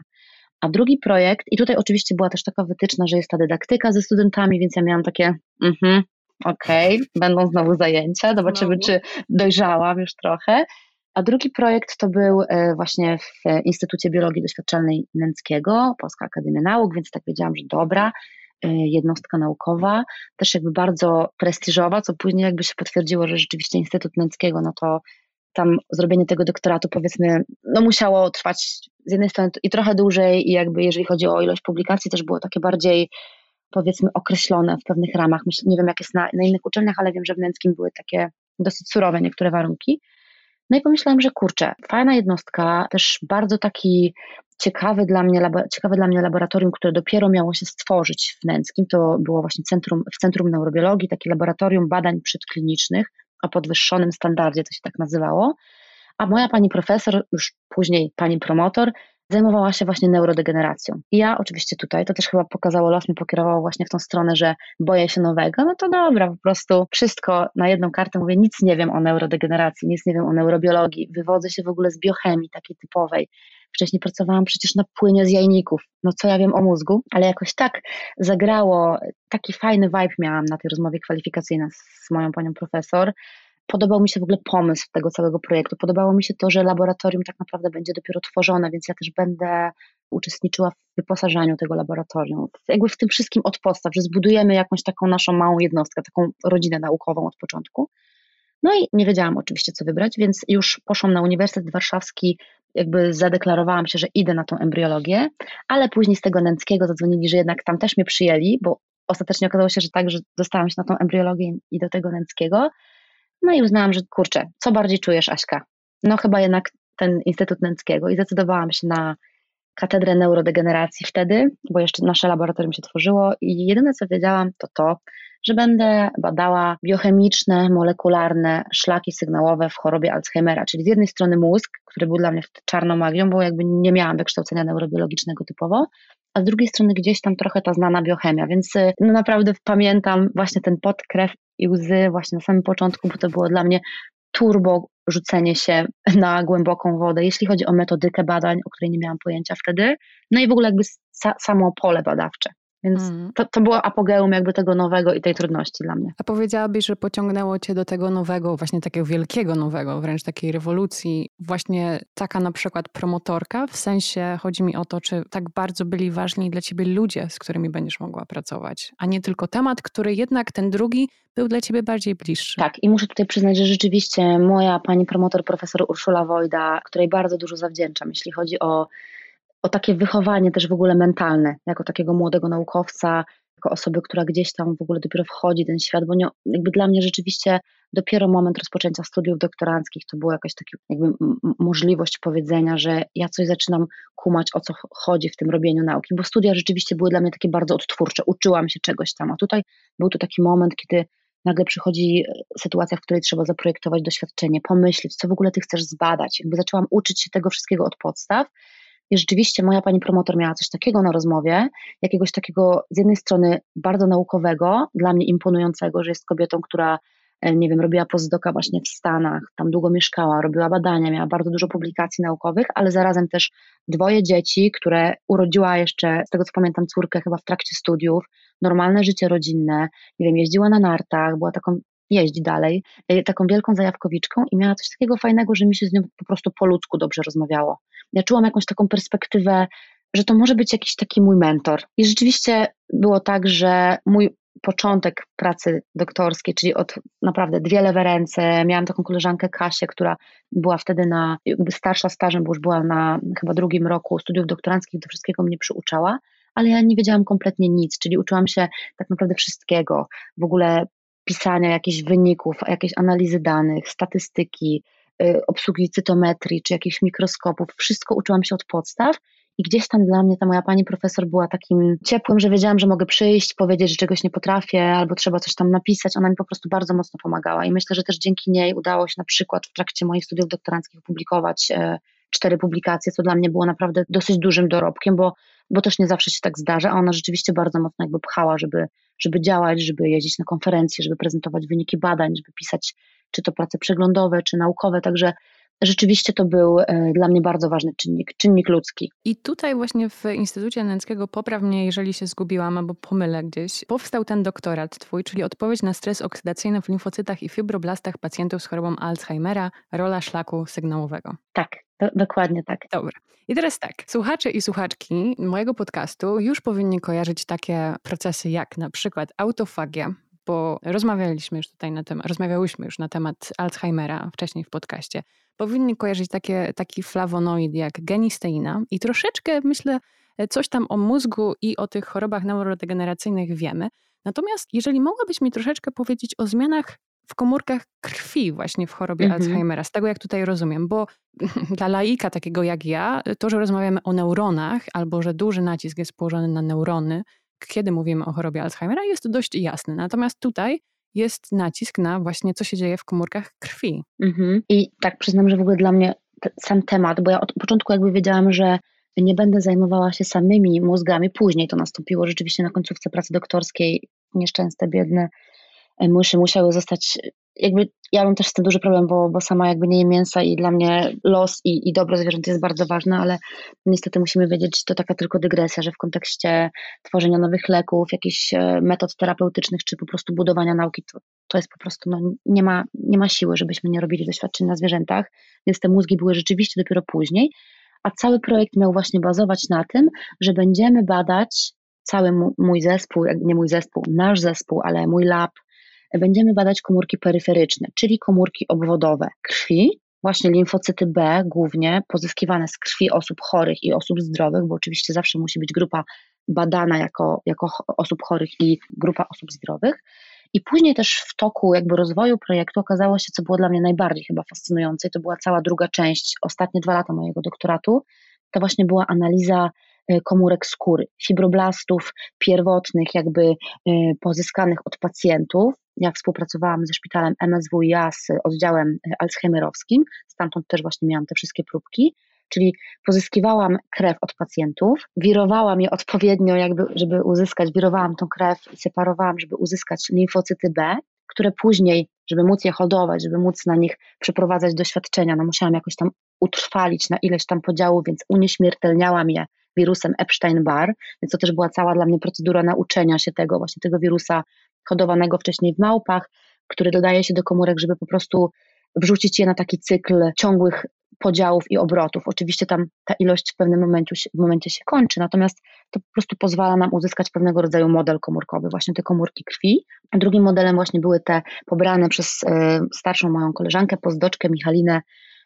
A drugi projekt, i tutaj oczywiście była też taka wytyczna, że jest ta dydaktyka ze studentami, więc ja miałam takie, mhm, okej, okay, będą znowu zajęcia, zobaczymy, znowu. czy dojrzałam już trochę. A drugi projekt to był e, właśnie w Instytucie Biologii Doświadczalnej Nęckiego, Polska Akademia Nauk, więc tak wiedziałam, że dobra, e, jednostka naukowa, też jakby bardzo prestiżowa, co później jakby się potwierdziło, że rzeczywiście Instytut Nęckiego, no to tam zrobienie tego doktoratu powiedzmy, no musiało trwać z jednej strony i trochę dłużej i jakby jeżeli chodzi o ilość publikacji też było takie bardziej powiedzmy określone w pewnych ramach. Nie wiem jak jest na, na innych uczelniach, ale wiem, że w Nęckim były takie dosyć surowe niektóre warunki. No i pomyślałam, że kurczę, fajna jednostka, też bardzo taki ciekawy dla mnie, ciekawe dla mnie laboratorium, które dopiero miało się stworzyć w Nęckim. To było właśnie centrum, w Centrum Neurobiologii, takie laboratorium badań przedklinicznych, o podwyższonym standardzie, to się tak nazywało. A moja pani profesor, już później pani promotor, zajmowała się właśnie neurodegeneracją. I ja oczywiście tutaj, to też chyba pokazało, los mnie pokierowało właśnie w tą stronę, że boję się nowego, no to dobra, po prostu wszystko na jedną kartę mówię, nic nie wiem o neurodegeneracji, nic nie wiem o neurobiologii, wywodzę się w ogóle z biochemii takiej typowej. Wcześniej pracowałam przecież na płynie z jajników, no co ja wiem o mózgu, ale jakoś tak zagrało, taki fajny vibe miałam na tej rozmowie kwalifikacyjnej z moją panią profesor, podobał mi się w ogóle pomysł tego całego projektu. Podobało mi się to, że laboratorium tak naprawdę będzie dopiero tworzone, więc ja też będę uczestniczyła w wyposażaniu tego laboratorium. Jakby w tym wszystkim od podstaw, że zbudujemy jakąś taką naszą małą jednostkę, taką rodzinę naukową od początku. No i nie wiedziałam oczywiście, co wybrać, więc już poszłam na Uniwersytet Warszawski, jakby zadeklarowałam się, że idę na tą embryologię, ale później z tego Nęckiego zadzwonili, że jednak tam też mnie przyjęli, bo ostatecznie okazało się, że tak, że dostałam się na tą embryologię i do tego Nęckiego. No i uznałam, że kurczę, co bardziej czujesz, Aśka? No chyba jednak ten Instytut Nęckiego i zdecydowałam się na katedrę neurodegeneracji wtedy, bo jeszcze nasze laboratorium się tworzyło i jedyne co wiedziałam to to, że będę badała biochemiczne, molekularne szlaki sygnałowe w chorobie Alzheimera, czyli z jednej strony mózg, który był dla mnie czarną magią, bo jakby nie miałam wykształcenia neurobiologicznego typowo, a z drugiej strony gdzieś tam trochę ta znana biochemia, więc y, no naprawdę pamiętam właśnie ten podkrew i łzy właśnie na samym początku, bo to było dla mnie turbo rzucenie się na głęboką wodę, jeśli chodzi o metodykę badań, o której nie miałam pojęcia wtedy, no i w ogóle jakby sa samo pole badawcze. Więc mm. to, to było apogeum jakby tego nowego i tej trudności dla mnie. A powiedziałabyś, że pociągnęło cię do tego nowego, właśnie takiego wielkiego nowego, wręcz takiej rewolucji, właśnie taka na przykład promotorka, w sensie chodzi mi o to, czy tak bardzo byli ważni dla ciebie ludzie, z którymi będziesz mogła pracować, a nie tylko temat, który jednak ten drugi był dla ciebie bardziej bliższy. Tak, i muszę tutaj przyznać, że rzeczywiście moja pani promotor, profesor Urszula Wojda, której bardzo dużo zawdzięczam, jeśli chodzi o o takie wychowanie też w ogóle mentalne, jako takiego młodego naukowca, jako osoby, która gdzieś tam w ogóle dopiero wchodzi w ten świat, bo nie, jakby dla mnie rzeczywiście dopiero moment rozpoczęcia studiów doktoranckich to była jakaś taka jakby możliwość powiedzenia, że ja coś zaczynam kumać, o co chodzi w tym robieniu nauki, bo studia rzeczywiście były dla mnie takie bardzo odtwórcze, uczyłam się czegoś tam, a tutaj był to taki moment, kiedy nagle przychodzi e, sytuacja, w której trzeba zaprojektować doświadczenie, pomyśleć, co w ogóle ty chcesz zbadać. Jakby zaczęłam uczyć się tego wszystkiego od podstaw i rzeczywiście moja pani promotor miała coś takiego na rozmowie, jakiegoś takiego z jednej strony bardzo naukowego, dla mnie imponującego, że jest kobietą, która e, nie wiem, robiła postdoka właśnie w Stanach, tam długo mieszkała, robiła badania, miała bardzo dużo publikacji naukowych, ale zarazem też dwoje dzieci, które urodziła jeszcze, z tego co pamiętam, córkę chyba w trakcie studiów, normalne życie rodzinne, nie wiem, jeździła na nartach, była taką jeździ dalej, e, taką wielką zajawkowiczką i miała coś takiego fajnego, że mi się z nią po prostu po ludzku dobrze rozmawiało. Ja czułam jakąś taką perspektywę, że to może być jakiś taki mój mentor. I rzeczywiście było tak, że mój początek pracy doktorskiej, czyli od naprawdę dwie lewe ręce. Miałam taką koleżankę Kasię, która była wtedy na, jakby starsza stażem, bo już była na chyba drugim roku studiów doktoranckich, do wszystkiego mnie przyuczała, ale ja nie wiedziałam kompletnie nic, czyli uczyłam się tak naprawdę wszystkiego. W ogóle pisania jakichś wyników, jakiejś analizy danych, statystyki, obsługi cytometrii czy jakichś mikroskopów. Wszystko uczyłam się od podstaw i gdzieś tam dla mnie ta moja pani profesor była takim ciepłym, że wiedziałam, że mogę przyjść, powiedzieć, że czegoś nie potrafię, albo trzeba coś tam napisać. Ona mi po prostu bardzo mocno pomagała i myślę, że też dzięki niej udało się na przykład w trakcie moich studiów doktoranckich opublikować e, cztery publikacje, co dla mnie było naprawdę dosyć dużym dorobkiem, bo, bo też nie zawsze się tak zdarza, a ona rzeczywiście bardzo mocno jakby pchała, żeby, żeby działać, żeby jeździć na konferencje, żeby prezentować wyniki badań, żeby pisać czy to prace przeglądowe, czy naukowe, także rzeczywiście to był e, dla mnie bardzo ważny czynnik, czynnik ludzki. I tutaj właśnie w Instytucie Nęckiego, popraw mnie, jeżeli się zgubiłam albo pomylę gdzieś, powstał ten doktorat twój, czyli odpowiedź na stres oksydacyjny w limfocytach i fibroblastach pacjentów z chorobą Alzheimera, rola szlaku sygnałowego. Tak, do, dokładnie tak. Dobra. I teraz tak, słuchacze i słuchaczki mojego podcastu już powinni kojarzyć takie procesy jak na przykład autofagia, bo rozmawialiśmy już tutaj na temat, rozmawiałyśmy już na temat Alzheimera wcześniej w podcaście. Powinni kojarzyć takie, taki flawonoid jak genisteina i troszeczkę, myślę, coś tam o mózgu i o tych chorobach neurodegeneracyjnych wiemy. Natomiast jeżeli mogłabyś mi troszeczkę powiedzieć o zmianach w komórkach krwi właśnie w chorobie mhm. Alzheimera, z tego jak tutaj rozumiem, bo dla laika takiego jak ja, to, że rozmawiamy o neuronach albo że duży nacisk jest położony na neurony, kiedy mówimy o chorobie Alzheimera, jest dość jasny. Natomiast tutaj jest nacisk na właśnie, co się dzieje w komórkach krwi. Mhm. I tak przyznam, że w ogóle dla mnie sam temat, bo ja od początku jakby wiedziałam, że nie będę zajmowała się samymi mózgami. Później to nastąpiło rzeczywiście na końcówce pracy doktorskiej. Nieszczęste, biedne myszy musiały zostać, jakby ja mam też z tym duży problem, bo, bo sama jakby nie jem mięsa i dla mnie los i, i dobro zwierząt jest bardzo ważne, ale niestety musimy wiedzieć, to taka tylko dygresja, że w kontekście tworzenia nowych leków, jakichś e, metod terapeutycznych, czy po prostu budowania nauki, to, to jest po prostu, no, nie, ma, nie ma siły, żebyśmy nie robili doświadczeń na zwierzętach, więc te mózgi były rzeczywiście dopiero później, a cały projekt miał właśnie bazować na tym, że będziemy badać cały mój zespół, nie mój zespół, nasz zespół, ale mój lab, będziemy badać komórki peryferyczne, czyli komórki obwodowe krwi, właśnie limfocyty B głównie pozyskiwane z krwi osób chorych i osób zdrowych, bo oczywiście zawsze musi być grupa badana jako, jako osób chorych i grupa osób zdrowych. I później też w toku jakby rozwoju projektu okazało się, co było dla mnie najbardziej chyba fascynujące, to była cała druga część, ostatnie dwa lata mojego doktoratu, to właśnie była analiza E, komórek skóry, fibroblastów pierwotnych, jakby e, pozyskanych od pacjentów. Ja współpracowałam ze szpitalem MSWiA z oddziałem e, alzheimerowskim, stamtąd też właśnie miałam te wszystkie próbki. Czyli pozyskiwałam krew od pacjentów, wirowałam je odpowiednio, jakby, żeby uzyskać, wirowałam tą krew i separowałam, żeby uzyskać limfocyty B, które później, żeby móc je hodować, żeby móc na nich przeprowadzać doświadczenia, no musiałam jakoś tam utrwalić na ileś tam podziałów, więc unieśmiertelniałam je wirusem Epstein-Barr, więc to też była cała dla mnie procedura nauczenia się tego, właśnie tego wirusa hodowanego wcześniej w małpach, który dodaje się do komórek, żeby po prostu wrzucić je na taki cykl ciągłych podziałów i obrotów. Oczywiście tam ta ilość w pewnym momencie, w momencie się kończy, natomiast to po prostu pozwala nam uzyskać pewnego rodzaju model komórkowy, właśnie te komórki krwi. Drugim modelem właśnie były te pobrane przez e, starszą moją koleżankę, pozdoczkę Michalinę,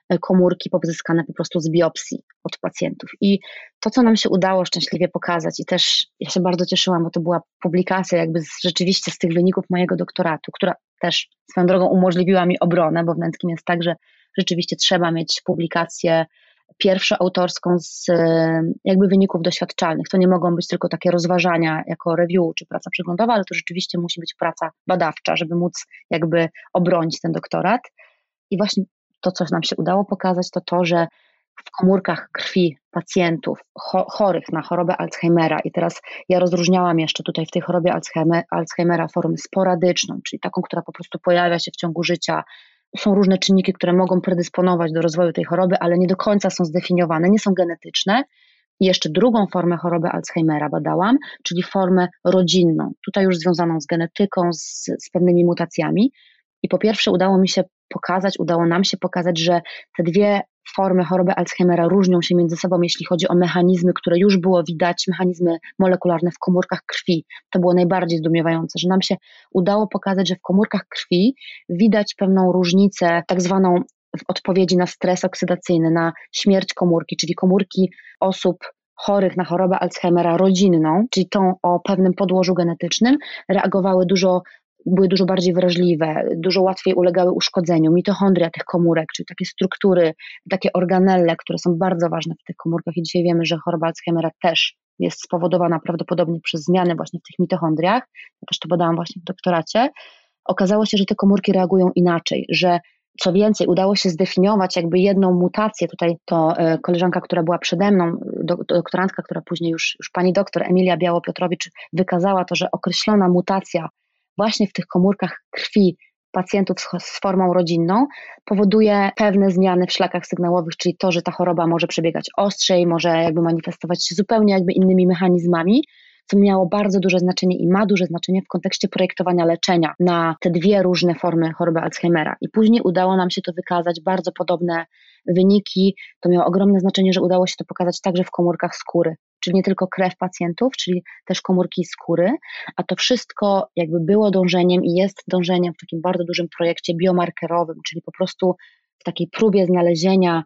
e, komórki pozyskane po prostu z biopsji od pacjentów. I to, co nam się udało szczęśliwie pokazać, i też ja się bardzo cieszyłam, bo to była publikacja jakby z, rzeczywiście z tych wyników mojego doktoratu, która też swoją drogą umożliwiła mi obronę, bo w Nęckim jest tak, że rzeczywiście trzeba mieć publikację pierwszą autorską z jakby wyników doświadczalnych. To nie mogą być tylko takie rozważania jako review czy praca przeglądowa, ale to rzeczywiście musi być praca badawcza, żeby móc jakby obronić ten doktorat. I właśnie to, co nam się udało pokazać, to to, że w komórkach krwi pacjentów chorych na chorobę Alzheimera, i teraz ja rozróżniałam jeszcze tutaj w tej chorobie Alzheimera formę sporadyczną, czyli taką, która po prostu pojawia się w ciągu życia. Są różne czynniki, które mogą predysponować do rozwoju tej choroby, ale nie do końca są zdefiniowane, nie są genetyczne. I jeszcze drugą formę choroby Alzheimera badałam, czyli formę rodzinną, tutaj już związaną z genetyką, z, z pewnymi mutacjami. I po pierwsze udało mi się pokazać, udało nam się pokazać, że te dwie formy choroby Alzheimera różnią się między sobą, jeśli chodzi o mechanizmy, które już było widać, mechanizmy molekularne w komórkach krwi. To było najbardziej zdumiewające, że nam się udało pokazać, że w komórkach krwi widać pewną różnicę, tak zwaną w odpowiedzi na stres oksydacyjny, na śmierć komórki, czyli komórki osób chorych na chorobę Alzheimera rodzinną, czyli tą o pewnym podłożu genetycznym, reagowały dużo były dużo bardziej wrażliwe, dużo łatwiej ulegały uszkodzeniu. Mitochondria tych komórek, czyli takie struktury, takie organelle, które są bardzo ważne w tych komórkach i dzisiaj wiemy, że choroba Alzheimera też jest spowodowana prawdopodobnie przez zmiany właśnie w tych mitochondriach. Ja też to badałam właśnie w doktoracie. Okazało się, że te komórki reagują inaczej, że co więcej, udało się zdefiniować jakby jedną mutację. Tutaj to e, koleżanka, która była przede mną, doktorantka, która później już, już pani doktor Emilia Biało-Piotrowicz wykazała to, że określona mutacja właśnie w tych komórkach krwi pacjentów z, formą rodzinną powoduje pewne zmiany w szlakach sygnałowych, czyli to, że ta choroba może przebiegać ostrzej, może jakby manifestować się zupełnie jakby innymi mechanizmami, co miało bardzo duże znaczenie i ma duże znaczenie w kontekście projektowania leczenia na te dwie różne formy choroby Alzheimera. I później udało nam się to wykazać, bardzo podobne wyniki. To miało ogromne znaczenie, że udało się to pokazać także w komórkach skóry czyli nie tylko krew pacjentów, czyli też komórki skóry, a to wszystko jakby było dążeniem i jest dążeniem w takim bardzo dużym projekcie biomarkerowym, czyli po prostu w takiej próbie znalezienia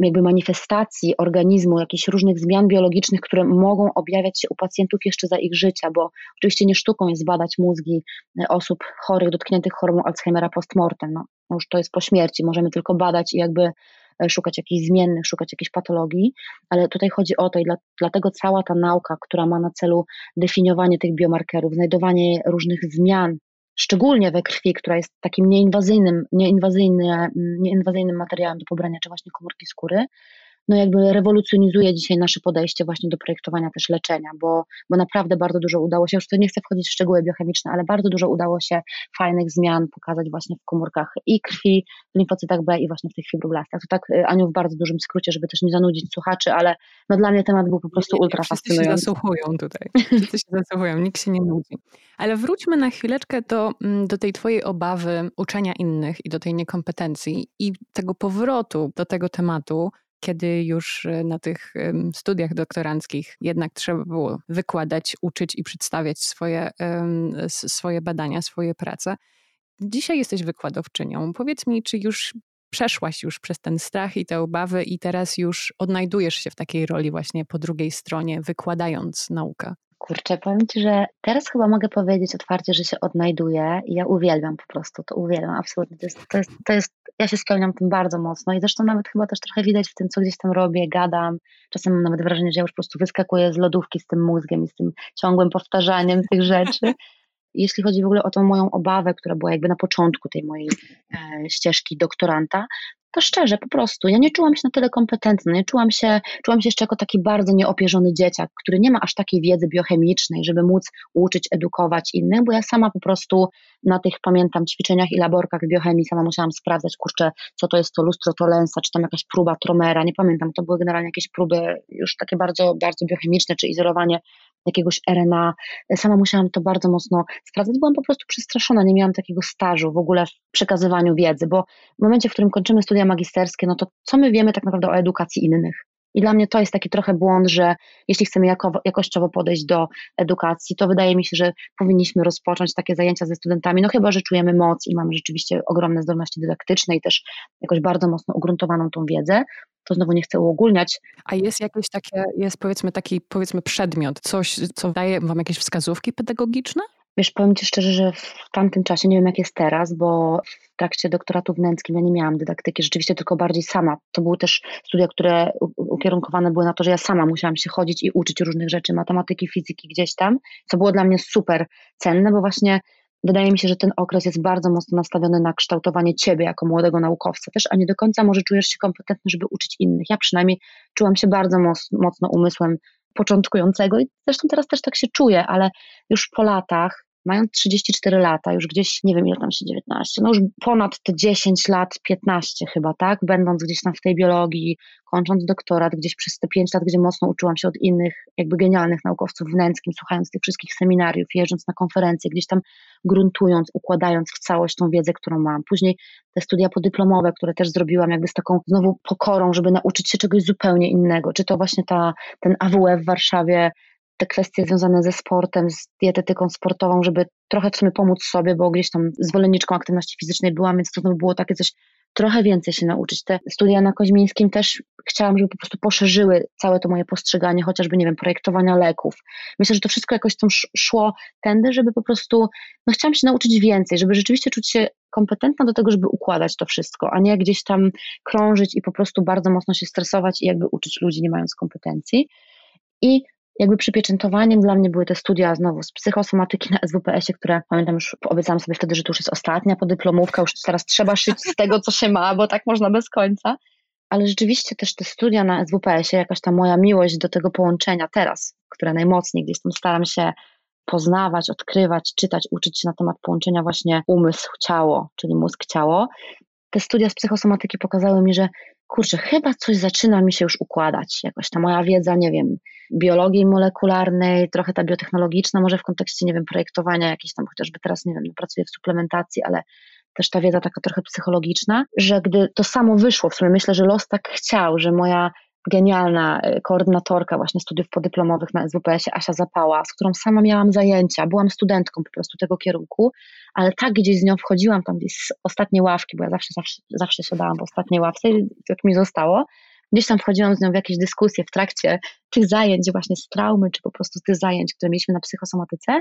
jakby manifestacji organizmu, jakichś różnych zmian biologicznych, które mogą objawiać się u pacjentów jeszcze za ich życia, bo oczywiście nie sztuką jest badać mózgi e, osób chorych, dotkniętych chorobą Alzheimera postmortem. No, już to jest po śmierci, możemy tylko badać i jakby szukać jakichś zmiennych, szukać jakiejś patologii, ale tutaj chodzi o to i dla, dlatego cała ta nauka, która ma na celu definiowanie tych biomarkerów, znajdowanie różnych zmian, szczególnie we krwi, która jest takim nieinwazyjnym, nieinwazyjnym, nieinwazyjnym materiałem do pobrania, czy właśnie komórki skóry, no jakby rewolucjonizuje dzisiaj nasze podejście właśnie do projektowania też leczenia, bo, bo naprawdę bardzo dużo udało się, już to nie chcę wchodzić w szczegóły biochemiczne, ale bardzo dużo udało się fajnych zmian pokazać właśnie w komórkach i krwi, w limfocytach B i właśnie w tych fibroblastach. To tak y, Aniu w bardzo dużym skrócie, żeby też nie zanudzić słuchaczy, ale no dla mnie temat był po prostu ultra fascynujący. Wszyscy się zasłuchują tutaj, wszyscy się zasłuchują, nikt się nie nudzi. Ale wróćmy na chwileczkę do, mm, do tej twojej obawy uczenia innych i do tej niekompetencji i tego powrotu do tego tematu, kiedy już e, na tych studiach doktoranckich jednak trzeba było wykładać, uczyć i przedstawiać swoje, swoje badania, swoje prace. Dzisiaj jesteś wykładowczynią. Powiedz mi, czy już przeszłaś już przez ten strach i te obawy i teraz już odnajdujesz się w takiej roli właśnie po drugiej stronie, wykładając naukę? Kurczę, powiem Ci, że teraz chyba mogę powiedzieć otwarcie, że się odnajduję i ja uwielbiam po prostu, to uwielbiam, absolutnie. To jest, to jest, to jest, ja się spełniam tym bardzo mocno i zresztą nawet chyba też trochę widać w tym, co gdzieś tam robię, gadam. Czasem mam nawet wrażenie, że ja już po prostu wyskakuję z lodówki z tym mózgiem i z tym ciągłym powtarzaniem tych rzeczy. Jeśli chodzi w ogóle o tą moją obawę, która była jakby na początku tej mojej e, ścieżki doktoranta, to szczerze, po prostu, ja nie czułam się na tyle kompetentna, nie czułam się, czułam się jeszcze jako taki bardzo nieopierzony dzieciak, który nie ma aż takiej wiedzy biochemicznej, żeby móc uczyć, edukować innych, bo ja sama po prostu na tych, pamiętam, ćwiczeniach i laborkach z biochemii sama musiałam sprawdzać, kurczę, co to jest to lustro to lensa, czy tam jakaś próba tromera, nie pamiętam, to były generalnie jakieś próby już takie bardzo, bardzo biochemiczne, czy izolowanie jakiegoś RNA. Sama musiałam to bardzo mocno sprawdzać. Byłam po prostu przestraszona, nie miałam takiego stażu w ogóle w przekazywaniu wiedzy, bo w momencie, w którym kończymy studia magisterskie, no to co my wiemy tak naprawdę o edukacji innych? I dla mnie to jest taki trochę błąd, że jeśli chcemy jako, jakościowo podejść do edukacji, to wydaje mi się, że powinniśmy rozpocząć takie zajęcia ze studentami, no chyba, że czujemy moc i mamy rzeczywiście ogromne zdolności dydaktyczne i też jakoś bardzo mocno ugruntowaną tą wiedzę, to znowu nie chcę uogólniać. A jest jakieś takie, jest powiedzmy taki powiedzmy przedmiot, coś, co daje wam jakieś wskazówki pedagogiczne? Wiesz, powiem Ci szczerze, że w tamtym czasie, nie wiem jak jest teraz, bo w trakcie doktoratu w Nęckim ja nie miałam dydaktyki, rzeczywiście tylko bardziej sama. To były też studia, które ukierunkowane były na to, że ja sama musiałam się chodzić i uczyć różnych rzeczy, matematyki, fizyki gdzieś tam, co było dla mnie super cenne, bo właśnie wydaje mi się, że ten okres jest bardzo mocno nastawiony na kształtowanie ciebie jako młodego naukowca też, a nie do końca może czujesz się kompetentny, żeby uczyć innych. Ja przynajmniej czułam się bardzo mocno umysłem początkującego i zresztą teraz też tak się czuję, ale już po latach mając 34 lata, już gdzieś, nie wiem ile tam się 19, no już ponad te 10 lat, 15 chyba, tak, będąc gdzieś tam w tej biologii, kończąc doktorat, gdzieś przez te 5 lat, gdzie mocno uczyłam się od innych, jakby genialnych naukowców w Nęckim, słuchając tych wszystkich seminariów, jeżdżąc na konferencje, gdzieś tam gruntując, układając w całość tą wiedzę, którą mam. Później te studia podyplomowe, które też zrobiłam jakby z taką znowu pokorą, żeby nauczyć się czegoś zupełnie innego, czy to właśnie ta, ten AWF w Warszawie, te kwestie związane ze sportem, z dietetyką sportową, żeby trochę w sumie pomóc sobie, bo gdzieś tam zwolenniczką aktywności fizycznej byłam, więc to było takie coś, trochę więcej się nauczyć. Te studia na Koźmińskim też chciałam, żeby po prostu poszerzyły całe to moje postrzeganie, chociażby, nie wiem, projektowania leków. Myślę, że to wszystko jakoś tam szło tędy, żeby po prostu, no chciałam się nauczyć więcej, żeby rzeczywiście czuć się kompetentna do tego, żeby układać to wszystko, a nie gdzieś tam krążyć i po prostu bardzo mocno się stresować i jakby uczyć ludzi nie mając kompetencji. I jakby przypieczętowaniem dla mnie były te studia znowu z psychosomatyki na SWPS-ie, które pamiętam już obiecałam sobie wtedy, że to już jest ostatnia podyplomówka, już teraz trzeba szyć z tego, co się ma, bo tak można bez końca. Ale rzeczywiście też te studia na SWPS-ie, jakaś ta moja miłość do tego połączenia teraz, które najmocniej gdzieś tam staram się poznawać, odkrywać, czytać, uczyć się na temat połączenia właśnie umysł-ciało, czyli mózg-ciało. Te studia z psychosomatyki pokazały mi, że kurczę, chyba coś zaczyna mi się już układać. Jakoś ta moja wiedza, nie wiem, biologii molekularnej, trochę ta biotechnologiczna, może w kontekście, nie wiem, projektowania jakiejś tam, chociażby teraz, nie wiem, no, pracuję w suplementacji, ale też ta wiedza taka trochę psychologiczna, że gdy to samo wyszło, w sumie myślę, że los tak chciał, że moja genialna y, koordynatorka właśnie studiów podyplomowych na SWPS-ie, Asia Zapała, z którą sama miałam zajęcia, byłam studentką po prostu tego kierunku, ale tak gdzieś z nią wchodziłam tam gdzieś z ostatniej ławki, bo ja zawsze, zawsze, zawsze siadałam w ostatniej ławce i jak mi zostało, gdzieś tam wchodziłam z nią w jakieś dyskusje w trakcie tych zajęć właśnie z traumy, czy po prostu z tych zajęć, które mieliśmy na psychosomatyce,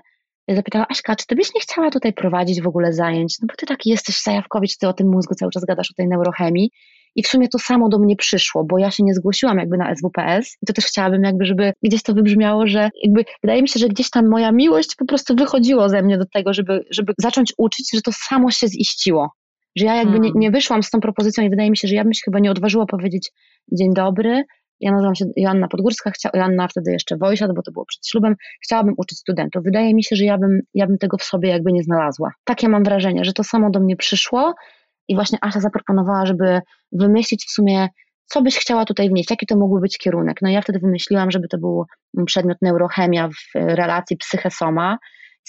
ja zapytała, Aśka, czy ty byś nie chciała tutaj prowadzić w ogóle zajęć? No bo ty taki jesteś Zajawkowicz, ty o tym mózgu cały czas gadasz, o tej neurochemii. I w sumie to samo do mnie przyszło, bo ja się nie zgłosiłam jakby na SWPS i to też chciałabym jakby, żeby gdzieś to wybrzmiało, że jakby wydaje mi się, że gdzieś tam moja miłość po prostu wychodziło ze mnie do tego, żeby, żeby zacząć uczyć, że to samo się ziściło. Że ja jakby nie, hmm. nie wyszłam z tą propozycją i wydaje mi się, że ja bym się chyba nie odważyła powiedzieć dzień dobry, ja nazywam się Joanna Podgórska, chcia, Joanna wtedy jeszcze Wojsiad, bo to było przed ślubem, chciałabym uczyć studentów. Wydaje mi się, że ja bym, ja bym tego w sobie jakby nie znalazła. Takie mam wrażenie, że to samo do mnie przyszło i właśnie Asia zaproponowała, żeby wymyślić w sumie, co byś chciała tutaj wnieść, jaki to mógłby być kierunek. No ja wtedy wymyśliłam, żeby to był przedmiot neurochemia w relacji psychesoma,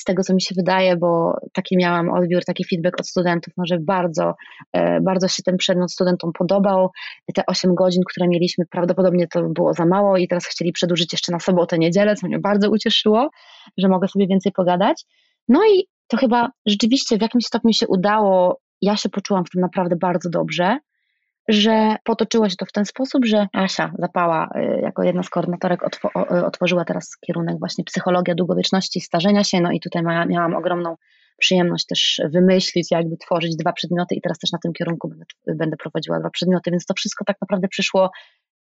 z tego, co mi się wydaje, bo taki miałam odbiór, taki feedback od studentów, no, że bardzo, e, bardzo się ten przedmiot studentom podobał. Te 8 godzin, które mieliśmy, prawdopodobnie to było za mało i teraz chcieli przedłużyć jeszcze na sobotę, niedzielę, co mnie bardzo ucieszyło, że mogę sobie więcej pogadać. No i to chyba rzeczywiście w jakimś stopniu się udało. Ja się poczułam w tym naprawdę bardzo dobrze że potoczyło się to w ten sposób, że Asia Zapała y, jako jedna z koordynatorek y, otworzyła teraz kierunek właśnie psychologia długowieczności starzenia się, no i tutaj miałam ogromną przyjemność też wymyślić, jakby tworzyć dwa przedmioty i teraz też na tym kierunku będę, będę prowadziła dwa przedmioty, więc to wszystko tak naprawdę przyszło,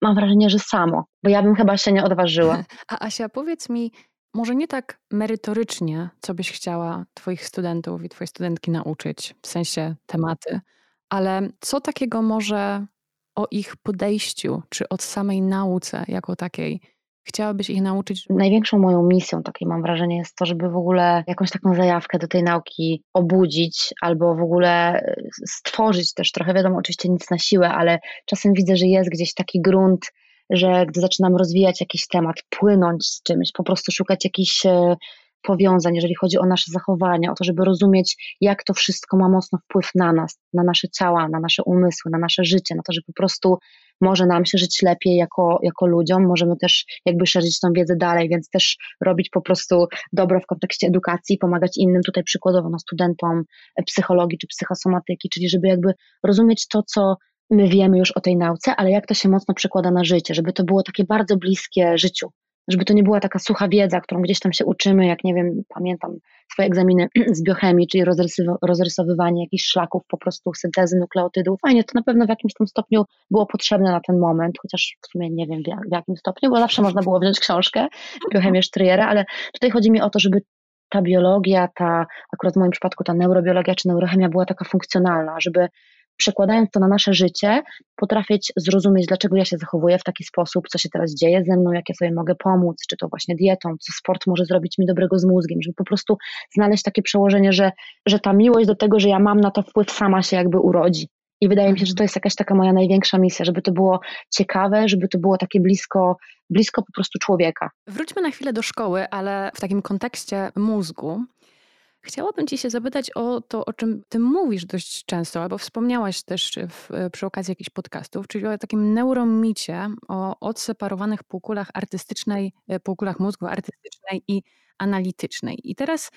mam wrażenie, że samo, bo ja bym chyba się nie odważyła. A Asia, powiedz mi, może nie tak merytorycznie, co byś chciała Twoich studentów i Twoje studentki nauczyć, w sensie tematy, ale co takiego może o ich podejściu, czy od samej nauce jako takiej chciałabyś ich nauczyć? Największą moją misją, takiej mam wrażenie, jest to, żeby w ogóle jakąś taką zajawkę do tej nauki obudzić, albo w ogóle e, stworzyć też trochę, wiadomo, oczywiście nic na siłę, ale czasem widzę, że jest gdzieś taki grunt, że gdy zaczynam rozwijać jakiś temat, płynąć z czymś, po prostu szukać jakichś e, powiązań, jeżeli chodzi o nasze zachowania, o to, żeby rozumieć, jak to wszystko ma mocno wpływ na nas, na nasze ciała, na nasze umysły, na nasze życie, na to, że po prostu może nam się żyć lepiej jako, jako ludziom, możemy też jakby szerzyć tą wiedzę dalej, więc też robić po prostu dobro w kontekście edukacji, pomagać innym, tutaj przykładowo no, studentom psychologii czy psychosomatyki, czyli żeby jakby rozumieć to, co my wiemy już o tej nauce, ale jak to się mocno przekłada na życie, żeby to było takie bardzo bliskie życiu, żeby to nie była taka sucha wiedza, którą gdzieś tam się uczymy, jak nie wiem, pamiętam swoje egzaminy z biochemii, czyli rozrysowywanie jakichś szlaków, po prostu syntezy nukleotydów. Fajnie, to na pewno w jakimś tam stopniu było potrzebne na ten moment, chociaż w sumie nie wiem w, jakim stopniu, bo zawsze można było wziąć książkę, biochemię Stryjera, ale tutaj chodzi mi o to, żeby ta biologia, ta, akurat w moim przypadku ta neurobiologia czy neurochemia była taka funkcjonalna, żeby przekładając to na nasze życie, potrafić zrozumieć, dlaczego ja się zachowuję w taki sposób, co się teraz dzieje ze mną, jak ja sobie mogę pomóc, czy to właśnie dietą, co sport może zrobić mi dobrego z mózgiem, żeby po prostu znaleźć takie przełożenie, że, że ta miłość do tego, że ja mam na to wpływ, sama się jakby urodzi. I wydaje mi się, że to jest jakaś taka moja największa misja, żeby to było ciekawe, żeby to było takie blisko, blisko po prostu człowieka. Wróćmy na chwilę do szkoły, ale w takim kontekście mózgu. Chciałabym Cię się zapytać o to, o czym Ty mówisz dość często, albo wspomniałaś też w, przy okazji jakichś podcastów, czyli o takim neuromicie, o odseparowanych półkulach artystycznej, e, półkulach mózgu artystycznej i analitycznej. I teraz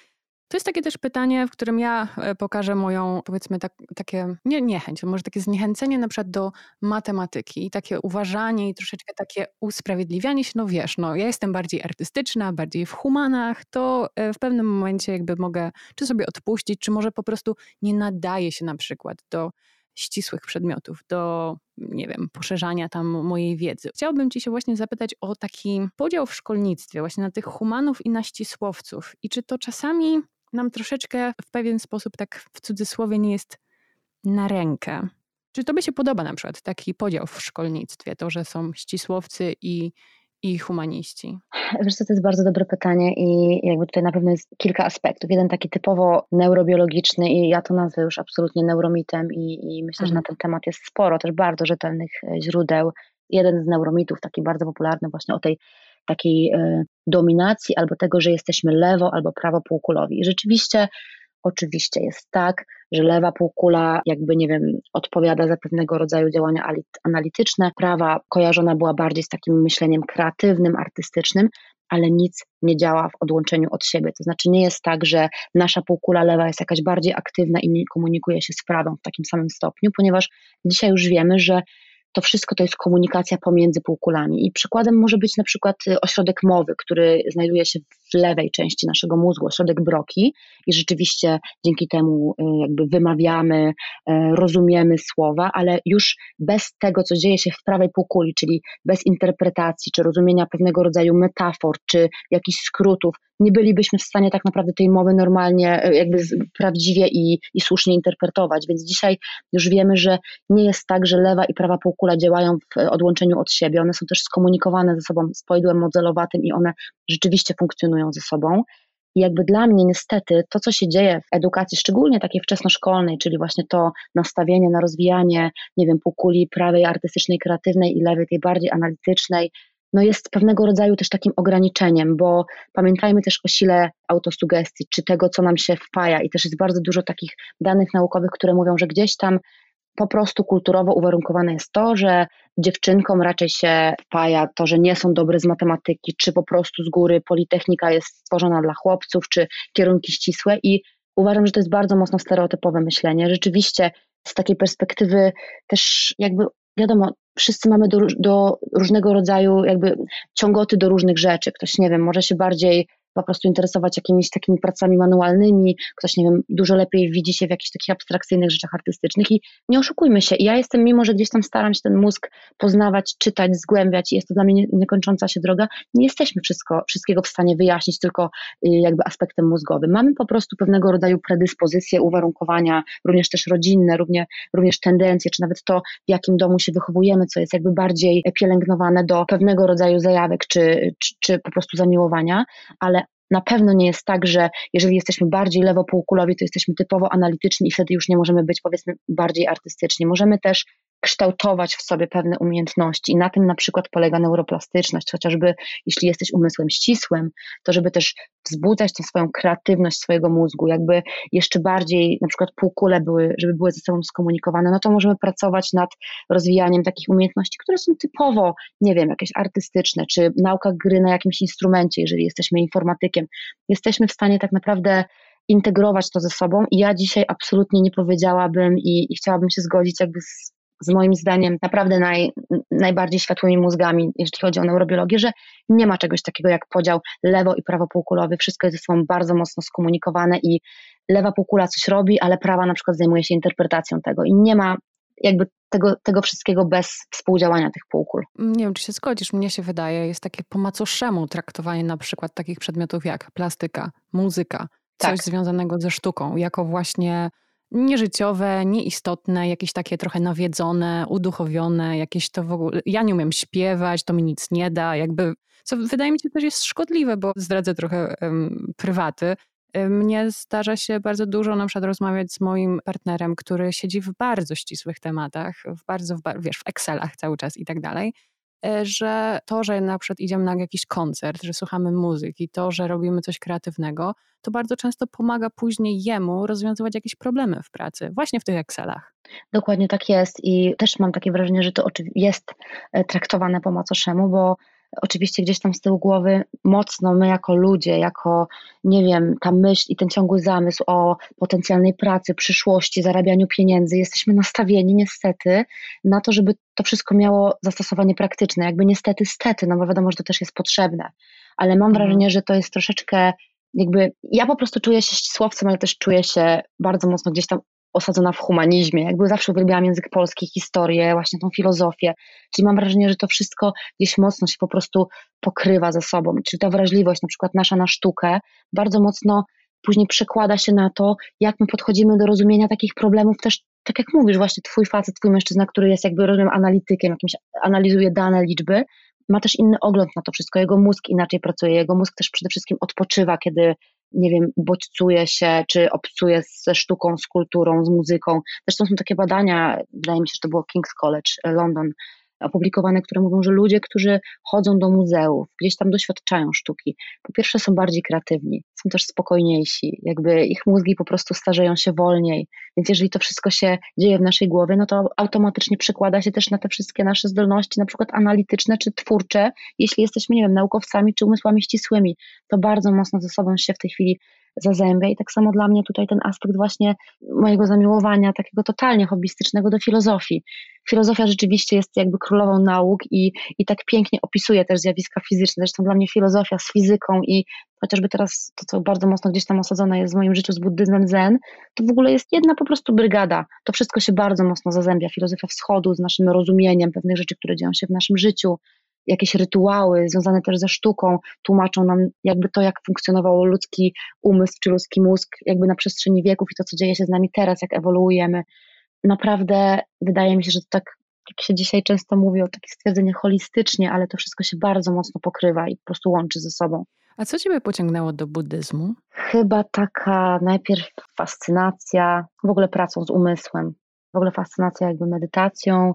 to jest takie też pytanie, w którym ja e, pokażę moją, powiedzmy, tak, takie, nie niechęć, może takie zniechęcenie na przykład do matematyki i takie uważanie i troszeczkę takie usprawiedliwianie się, no wiesz, no ja jestem bardziej artystyczna, bardziej w humanach, to e, w pewnym momencie jakby mogę czy sobie odpuścić, czy może po prostu nie nadaje się na przykład do ścisłych przedmiotów, do, nie wiem, poszerzania tam mojej wiedzy. Chciałabym Ci się właśnie zapytać o taki podział w szkolnictwie, właśnie na tych humanów i na ścisłowców. I czy to czasami nam troszeczkę w pewien sposób, tak w cudzysłowie, nie jest na rękę. Czy to by się podoba na przykład taki podział w szkolnictwie, to, że są ścisłowcy i, i humaniści? Wiesz co, to jest bardzo dobre pytanie i jakby tutaj na pewno jest kilka aspektów. Jeden taki typowo neurobiologiczny i ja to nazwę już absolutnie neuromitem i, i myślę, mhm. że na ten temat jest sporo też bardzo rzetelnych e, źródeł. Jeden z neuromitów, taki bardzo popularny właśnie o tej takiej e, dominacji albo tego, że jesteśmy lewo albo prawo półkulowi. Rzeczywiście, oczywiście jest tak, że lewa półkula jakby, nie wiem, odpowiada za pewnego rodzaju działania analityczne, prawa kojarzona była bardziej z takim myśleniem kreatywnym, artystycznym, ale nic nie działa w odłączeniu od siebie. To znaczy nie jest tak, że nasza półkula lewa jest jakaś bardziej aktywna i nie komunikuje się z prawą w takim samym stopniu, ponieważ dzisiaj już wiemy, że to wszystko to jest komunikacja pomiędzy półkulami. I przykładem może być na przykład y, ośrodek mowy, który znajduje się w lewej części naszego mózgu, ośrodek Broki i rzeczywiście dzięki temu y, jakby wymawiamy, y, rozumiemy słowa, ale już bez tego, co dzieje się w prawej półkuli, czyli bez interpretacji, czy rozumienia pewnego rodzaju metafor, czy jakichś skrótów, nie bylibyśmy w stanie tak naprawdę tej mowy normalnie, jakby prawdziwie i, i słusznie interpretować. Więc dzisiaj już wiemy, że nie jest tak, że lewa i prawa półkula działają w odłączeniu od siebie. One są też skomunikowane ze sobą z modelowatym i one rzeczywiście funkcjonują ze sobą. I jakby dla mnie niestety to, co się dzieje w edukacji, szczególnie takiej wczesnoszkolnej, czyli właśnie to nastawienie na rozwijanie, nie wiem, półkuli prawej artystycznej, kreatywnej i lewej, tej bardziej analitycznej, no jest pewnego rodzaju też takim ograniczeniem, bo pamiętajmy też o sile autosugestii, czy tego, co nam się wpaja i też jest bardzo dużo takich danych naukowych, które mówią, że gdzieś tam po prostu kulturowo uwarunkowane jest to, że dziewczynkom raczej się wpaja to, że nie są dobre z matematyki, czy po prostu z góry politechnika jest stworzona dla chłopców, czy kierunki ścisłe i uważam, że to jest bardzo mocno stereotypowe myślenie. Rzeczywiście z takiej perspektywy też jakby wiadomo, wszyscy mamy do, do różnego rodzaju jakby ciągoty do różnych rzeczy. Ktoś, nie wiem, może się bardziej po prostu interesować jakimiś takimi pracami manualnymi, ktoś, nie wiem, dużo lepiej widzi się w jakichś takich abstrakcyjnych rzeczach artystycznych. I nie oszukujmy się, ja jestem, mimo że gdzieś tam staram się ten mózg poznawać, czytać, zgłębiać i jest to dla mnie niekończąca się droga, nie jesteśmy wszystko, wszystkiego w stanie wyjaśnić tylko y, jakby aspektem mózgowym. Mamy po prostu pewnego rodzaju predyspozycje, uwarunkowania, również też rodzinne, również, również tendencje, czy nawet to, w jakim domu się wychowujemy, co jest jakby bardziej pielęgnowane do pewnego rodzaju zajawek, czy, czy, czy po prostu zamiłowania, ale na pewno nie jest tak, że jeżeli jesteśmy bardziej lewopółkulowi, to jesteśmy typowo analityczni i wtedy już nie możemy być powiedzmy bardziej artystyczni. Możemy też kształtować w sobie pewne umiejętności. I na tym na przykład polega neuroplastyczność, chociażby jeśli jesteś umysłem ścisłym, to żeby też wzbudzać tę swoją kreatywność swojego mózgu, jakby jeszcze bardziej na przykład półkule były, żeby były ze sobą skomunikowane, no to możemy pracować nad rozwijaniem takich umiejętności, które są typowo, nie wiem, jakieś artystyczne, czy nauka gry na jakimś instrumencie, jeżeli jesteśmy informatykiem. Jesteśmy w stanie tak naprawdę integrować to ze sobą i ja dzisiaj absolutnie nie powiedziałabym i, i chciałabym się zgodzić jakby z z moim zdaniem naprawdę naj, najbardziej światłymi mózgami, jeśli chodzi o neurobiologię, że nie ma czegoś takiego jak podział lewo i prawo półkulowy. Wszystko jest ze sobą bardzo mocno skomunikowane i lewa półkula coś robi, ale prawa na przykład zajmuje się interpretacją tego i nie ma jakby tego, tego wszystkiego bez współdziałania tych półkul. Nie wiem, czy się zgodzisz, mnie się wydaje, jest takie po macoszemu traktowanie na przykład takich przedmiotów jak plastyka, muzyka, coś tak. związanego ze sztuką, jako właśnie nieżyciowe, nieistotne, jakieś takie trochę nawiedzone, uduchowione, jakieś to w ogóle. Ja nie umiem śpiewać, to mi nic nie da, jakby. Co wydaje mi się też jest szkodliwe, bo zdradzę trochę um, prywaty. Mnie zdarza się bardzo dużo na przykład rozmawiać z moim partnerem, który siedzi w bardzo ścisłych tematach, w bardzo, w, wiesz, w Excelach cały czas i tak dalej. E, że to, że na przykład idziemy na jakiś koncert, że słuchamy muzyki, to, że robimy coś kreatywnego, to bardzo często pomaga później jemu rozwiązywać jakieś problemy w pracy, właśnie w tych Excelach. Dokładnie tak jest i też mam takie wrażenie, że to jest e, traktowane po macoszemu, bo oczywiście gdzieś tam z tyłu głowy mocno my jako ludzie, jako nie wiem, ta myśl i ten ciągły zamysł o potencjalnej pracy, przyszłości, zarabianiu pieniędzy, jesteśmy nastawieni niestety na to, żeby to wszystko miało zastosowanie praktyczne. Jakby niestety, stety, no bo wiadomo, że to też jest potrzebne. Ale mam mhm. wrażenie, że to jest troszeczkę jakby ja po prostu czuję się ścisłowcem, ale też czuję się bardzo mocno gdzieś tam osadzona w humanizmie. Jakby zawsze uwielbiałam język polski, historię, właśnie tą filozofię. Czyli mam wrażenie, że to wszystko gdzieś mocno się po prostu pokrywa ze sobą. Czyli ta wrażliwość, na przykład nasza na sztukę, bardzo mocno później przekłada się na to, jak my podchodzimy do rozumienia takich problemów też, tak jak mówisz, właśnie twój facet, twój mężczyzna, który jest jakby, rozumiem, analitykiem, jakimś analizuje dane liczby, ma też inny ogląd na to wszystko, jego mózg inaczej pracuje, jego mózg też przede wszystkim odpoczywa, kiedy nie wiem, bodźcuje się, czy obcuje ze sztuką, z kulturą, z muzyką. Zresztą są takie badania, wydaje mi się, że to było King's College London, opublikowane, które mówią, że ludzie, którzy chodzą do muzeów, gdzieś tam doświadczają sztuki, po pierwsze są bardziej kreatywni, są też spokojniejsi, jakby ich mózgi po prostu starzeją się wolniej, więc jeżeli to wszystko się dzieje w naszej głowie, no to automatycznie przekłada się też na te wszystkie nasze zdolności, na przykład analityczne czy twórcze, jeśli jesteśmy, nie wiem, naukowcami czy umysłami ścisłymi, to bardzo mocno ze sobą się w tej chwili zazębia i tak samo dla mnie tutaj ten aspekt właśnie mojego zamiłowania takiego totalnie hobbystycznego do filozofii. Filozofia rzeczywiście jest jakby królową nauk i, i tak pięknie opisuje też zjawiska fizyczne. Zresztą dla mnie filozofia z fizyką i chociażby teraz to, co bardzo mocno gdzieś tam osadzone jest w moim życiu z buddyzmem zen, to w ogóle jest jedna po prostu brygada. To wszystko się bardzo mocno zazębia. Filozofia wschodu z naszym rozumieniem pewnych rzeczy, które dzieją się w naszym życiu, jakieś rytuały związane też ze sztuką tłumaczą nam jakby to, jak funkcjonował ludzki umysł czy ludzki mózg jakby na przestrzeni wieków i to, co dzieje się z nami teraz, jak ewoluujemy. Naprawdę wydaje mi się, że to tak, jak się dzisiaj często mówi o takich stwierdzeniach holistycznie, ale to wszystko się bardzo mocno pokrywa i po prostu łączy ze sobą. A co Ciebie pociągnęło do buddyzmu? Chyba taka najpierw fascynacja w ogóle pracą z umysłem, w ogóle fascynacja jakby medytacją,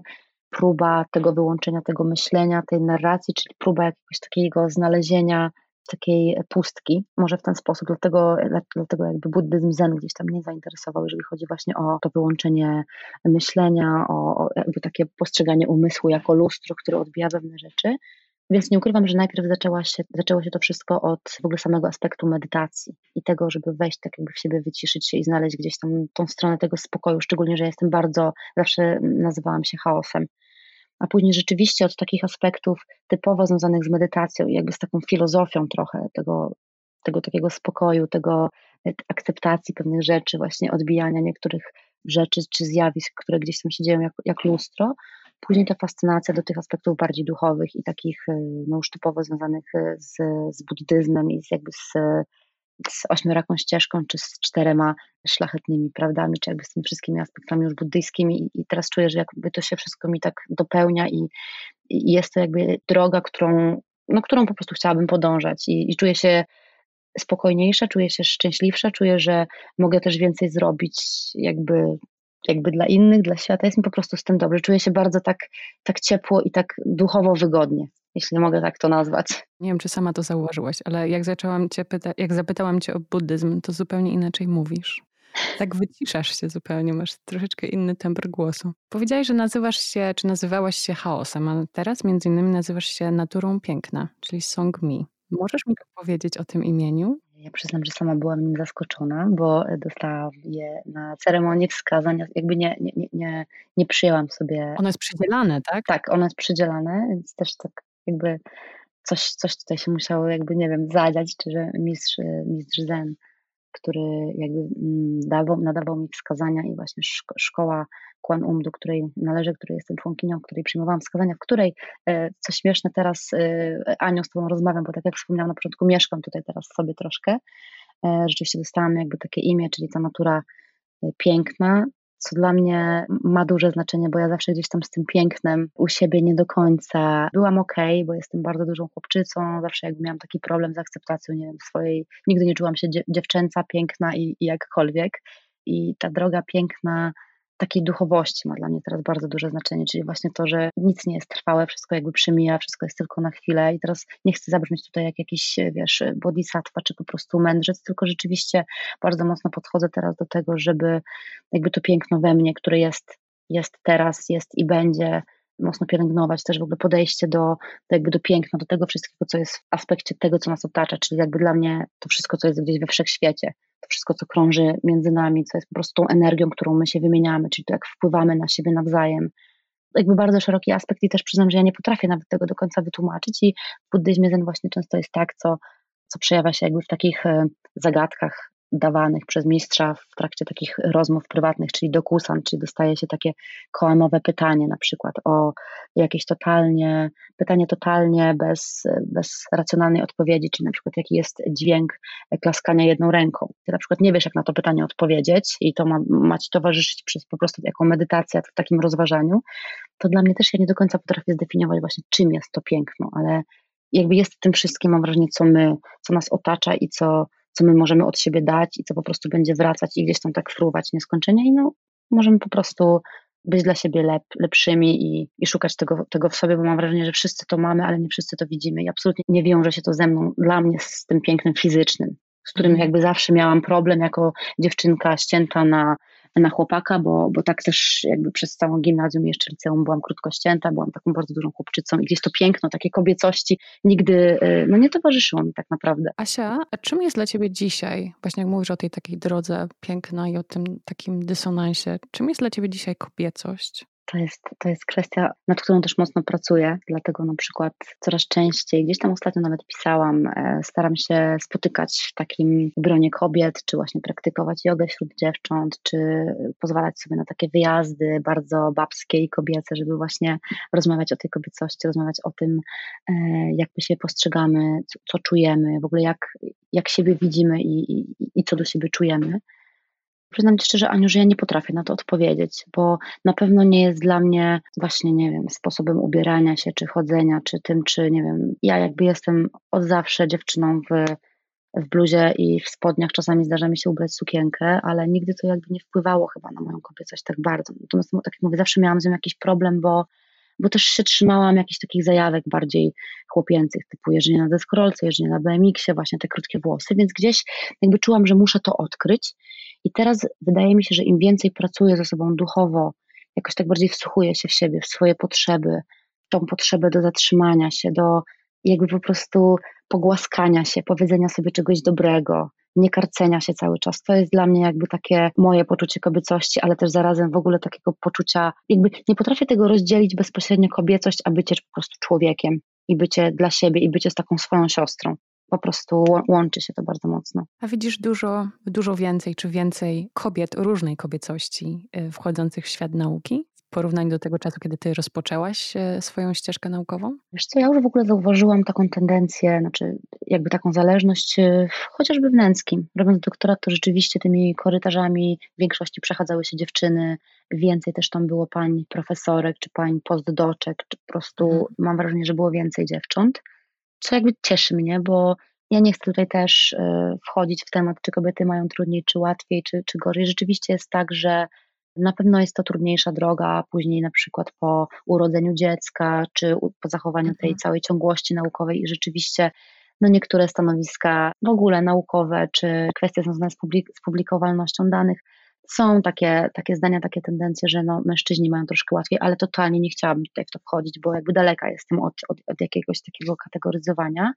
próba tego wyłączenia, tego myślenia, tej narracji, czyli próba jakiegoś takiego znalezienia takiej pustki, może w ten sposób, dlatego, dlatego jakby buddyzm zen gdzieś tam mnie zainteresował, jeżeli chodzi właśnie o to wyłączenie myślenia, o, o jakby takie postrzeganie umysłu jako lustro, które odbija pewne rzeczy. Więc nie ukrywam, że najpierw zaczęła się, zaczęło się to wszystko od w ogóle samego aspektu medytacji i tego, żeby wejść tak jakby w siebie, wyciszyć się i znaleźć gdzieś tam tą stronę tego spokoju, szczególnie, że jestem bardzo, zawsze nazywałam się chaosem. A później rzeczywiście od takich aspektów typowo związanych z medytacją i jakby z taką filozofią trochę tego tego takiego spokoju, tego e, akceptacji pewnych rzeczy, właśnie odbijania niektórych rzeczy czy zjawisk, które gdzieś tam się dzieją jak, jak lustro. Później ta fascynacja do tych aspektów bardziej duchowych i takich e, no, już typowo związanych e, z, z buddyzmem i z jakby z, z ośmioraką ścieżką, czy z czterema szlachetnymi prawdami, czy jakby z tymi wszystkimi aspektami już buddyjskimi. I, i teraz czuję, że jakby to się wszystko mi tak dopełnia i, i jest to jakby droga, którą, no, którą po prostu chciałabym podążać. I, i czuję się spokojniejsza, czuję się szczęśliwsza, czuję, że mogę też więcej zrobić jakby, jakby dla innych, dla świata. Jest mi po prostu z tym dobrze. Czuję się bardzo tak, tak ciepło i tak duchowo wygodnie, jeśli mogę tak to nazwać. Nie wiem, czy sama to zauważyłaś, ale jak zaczęłam cię pytać, jak zapytałam cię o buddyzm, to zupełnie inaczej mówisz. Tak wyciszasz się zupełnie, masz troszeczkę inny temper głosu. Powiedziałaś, że nazywasz się, czy nazywałaś się chaosem, a teraz między innymi nazywasz się naturą piękna, czyli Song Mi. Możesz mi powiedzieć o tym imieniu? Ja przyznam, że sama byłam nim zaskoczona, bo dostałam je na ceremonii wskazania, jakby nie, nie, nie, nie przyjęłam sobie. Ono jest przydzielane, tak? Tak, ono jest przydzielane, więc też tak jakby coś, coś tutaj się musiało jakby, nie wiem, zadziać, czy że mistrz, mistrz Zen który jakby mm, dawał, nadawał mi wskazania i właśnie szkoła Kwan Um, do której należę, której jestem członkinią, której przyjmowałam wskazania, w której, e, co śmieszne teraz, e, Anią, z Tobą rozmawiam, bo tak jak wspomniałam na początku, mieszkam tutaj teraz sobie troszkę. E, rzeczywiście dostałam jakby takie imię, czyli ta natura piękna, co dla mnie ma duże znaczenie, bo ja zawsze gdzieś tam z tym pięknem u siebie nie do końca byłam ok, bo jestem bardzo dużą chłopczycą, zawsze jakby miałam taki problem z akceptacją, nie wiem, swojej, nigdy nie czułam się dziewczęca, piękna i, i jakkolwiek. I ta droga piękna takiej duchowości ma dla mnie teraz bardzo duże znaczenie, czyli właśnie to, że nic nie jest trwałe, wszystko jakby przemija, wszystko jest tylko na chwilę i teraz nie chcę zabrzmieć tutaj jak jakiś, wiesz, bodhisattva, czy po prostu mędrzec, tylko rzeczywiście bardzo mocno podchodzę teraz do tego, żeby jakby to piękno we mnie, które jest, jest teraz, jest i będzie, mocno pielęgnować też w ogóle podejście do, do, jakby do piękna, do tego wszystkiego, co jest w aspekcie tego, co nas otacza, czyli jakby dla mnie to wszystko, co jest gdzieś we wszechświecie, to wszystko, co krąży między nami, co jest po prostu tą energią, którą my się wymieniamy, czyli to, jak wpływamy na siebie nawzajem. Jakby bardzo szeroki aspekt i też przyznam, że ja nie potrafię nawet tego do końca wytłumaczyć i w buddyzmie zen właśnie często jest tak, co, co przejawia się jakby w takich e, zagadkach dawanych przez mistrza w trakcie takich rozmów prywatnych, czyli dokusan, czyli dostaje się takie koanowe pytanie, na przykład o jakieś totalnie, pytanie totalnie bez, bez racjonalnej odpowiedzi, czyli na przykład jaki jest dźwięk klaskania jedną ręką. Ty na przykład nie wiesz, jak na to pytanie odpowiedzieć i to ma, ma ci towarzyszyć przez po prostu jako medytacja w takim rozważaniu, to dla mnie też ja nie do końca potrafię zdefiniować właśnie, czym jest to piękno, ale jakby jest tym wszystkim, mam wrażenie, co my, co nas otacza i co co my możemy od siebie dać i co po prostu będzie wracać i gdzieś tam tak fruwać nieskończenie i no, możemy po prostu być dla siebie lep, lepszymi i, i szukać tego, tego w sobie, bo mam wrażenie, że wszyscy to mamy, ale nie wszyscy to widzimy i absolutnie nie wiąże się to ze mną, dla mnie z tym pięknym fizycznym, z którym mhm. jakby zawsze miałam problem jako dziewczynka ścięta na na chłopaka, bo, bo tak też jakby przez całą gimnazjum i jeszcze liceum byłam krótko ścięta, byłam taką bardzo dużą chłopczycą i gdzieś to piękno, takie kobiecości nigdy y, no nie towarzyszyło mi tak naprawdę. Asia, a czym jest dla ciebie dzisiaj, właśnie jak mówisz o tej takiej drodze piękna i o tym takim dysonansie, czym jest dla ciebie dzisiaj kobiecość? To jest, to jest kwestia, nad którą też mocno pracuję, dlatego na przykład coraz częściej, gdzieś tam ostatnio nawet pisałam, e, staram się spotykać w takim gronie kobiet, czy właśnie praktykować jogę wśród dziewcząt, czy pozwalać sobie na takie wyjazdy bardzo babskie i kobiece, żeby właśnie rozmawiać o tej kobiecości, rozmawiać o tym, e, jak my się postrzegamy, co, czujemy, w ogóle jak, jak siebie widzimy i, i, i co do siebie czujemy. Przyznam Ci szczerze, Aniu, że ja nie potrafię na to odpowiedzieć, bo na pewno nie jest dla mnie właśnie, nie wiem, sposobem ubierania się, czy chodzenia, czy tym, czy nie wiem, ja jakby jestem od zawsze dziewczyną w, w bluzie i w spodniach, czasami zdarza mi się ubrać sukienkę, ale nigdy to jakby nie wpływało chyba na moją kobiecość tak bardzo. Natomiast, tak jak mówię, zawsze miałam z nią jakiś problem, bo bo też się trzymałam jakichś takich zajawek bardziej chłopięcych, typu jeżdżenie na deskorolce, jeżdżenie na BMX-ie, właśnie te krótkie włosy, więc gdzieś jakby czułam, że muszę to odkryć i teraz wydaje mi się, że im więcej pracuję ze sobą duchowo, jakoś tak bardziej wsłuchuję się w siebie, w swoje potrzeby, tą potrzebę do zatrzymania się, do jakby po prostu pogłaskania się, powiedzenia sobie czegoś dobrego, nie karcenia się cały czas. To jest dla mnie jakby takie moje poczucie kobiecości, ale też zarazem w ogóle takiego poczucia, jakby nie potrafię tego rozdzielić bezpośrednio kobiecość, a bycie po prostu człowiekiem i bycie dla siebie i bycie z taką swoją siostrą. Po prostu łączy się to bardzo mocno. A widzisz dużo, dużo więcej czy więcej kobiet, różnej kobiecości y, wchodzących w świat nauki? W porównaniu do tego czasu, kiedy ty rozpoczęłaś y, swoją ścieżkę naukową? Wiesz co, ja już w ogóle zauważyłam taką tendencję, znaczy jakby taką zależność y, chociażby w Nęckim. Robiąc doktorat, to rzeczywiście tymi korytarzami w większości przechadzały się dziewczyny, więcej też tam było pań profesorek, czy pań postdoczek, czy po prostu mhm. mam wrażenie, że było więcej dziewcząt co jakby cieszy mnie, bo ja nie chcę tutaj też e, wchodzić w temat, czy kobiety mają trudniej, czy łatwiej, czy, czy gorzej. Rzeczywiście jest tak, że na pewno jest to trudniejsza droga, później na przykład po urodzeniu dziecka, czy po zachowaniu tej mhm. całej ciągłości naukowej i rzeczywiście no niektóre stanowiska w ogóle naukowe, czy kwestie związane z, publik z publikowalnością danych są takie, takie zdania, takie tendencje, że no, mężczyźni mają troszkę łatwiej, ale totalnie nie chciałabym tutaj w to wchodzić, bo jakby daleka jestem od, od, od jakiegoś takiego kategoryzowania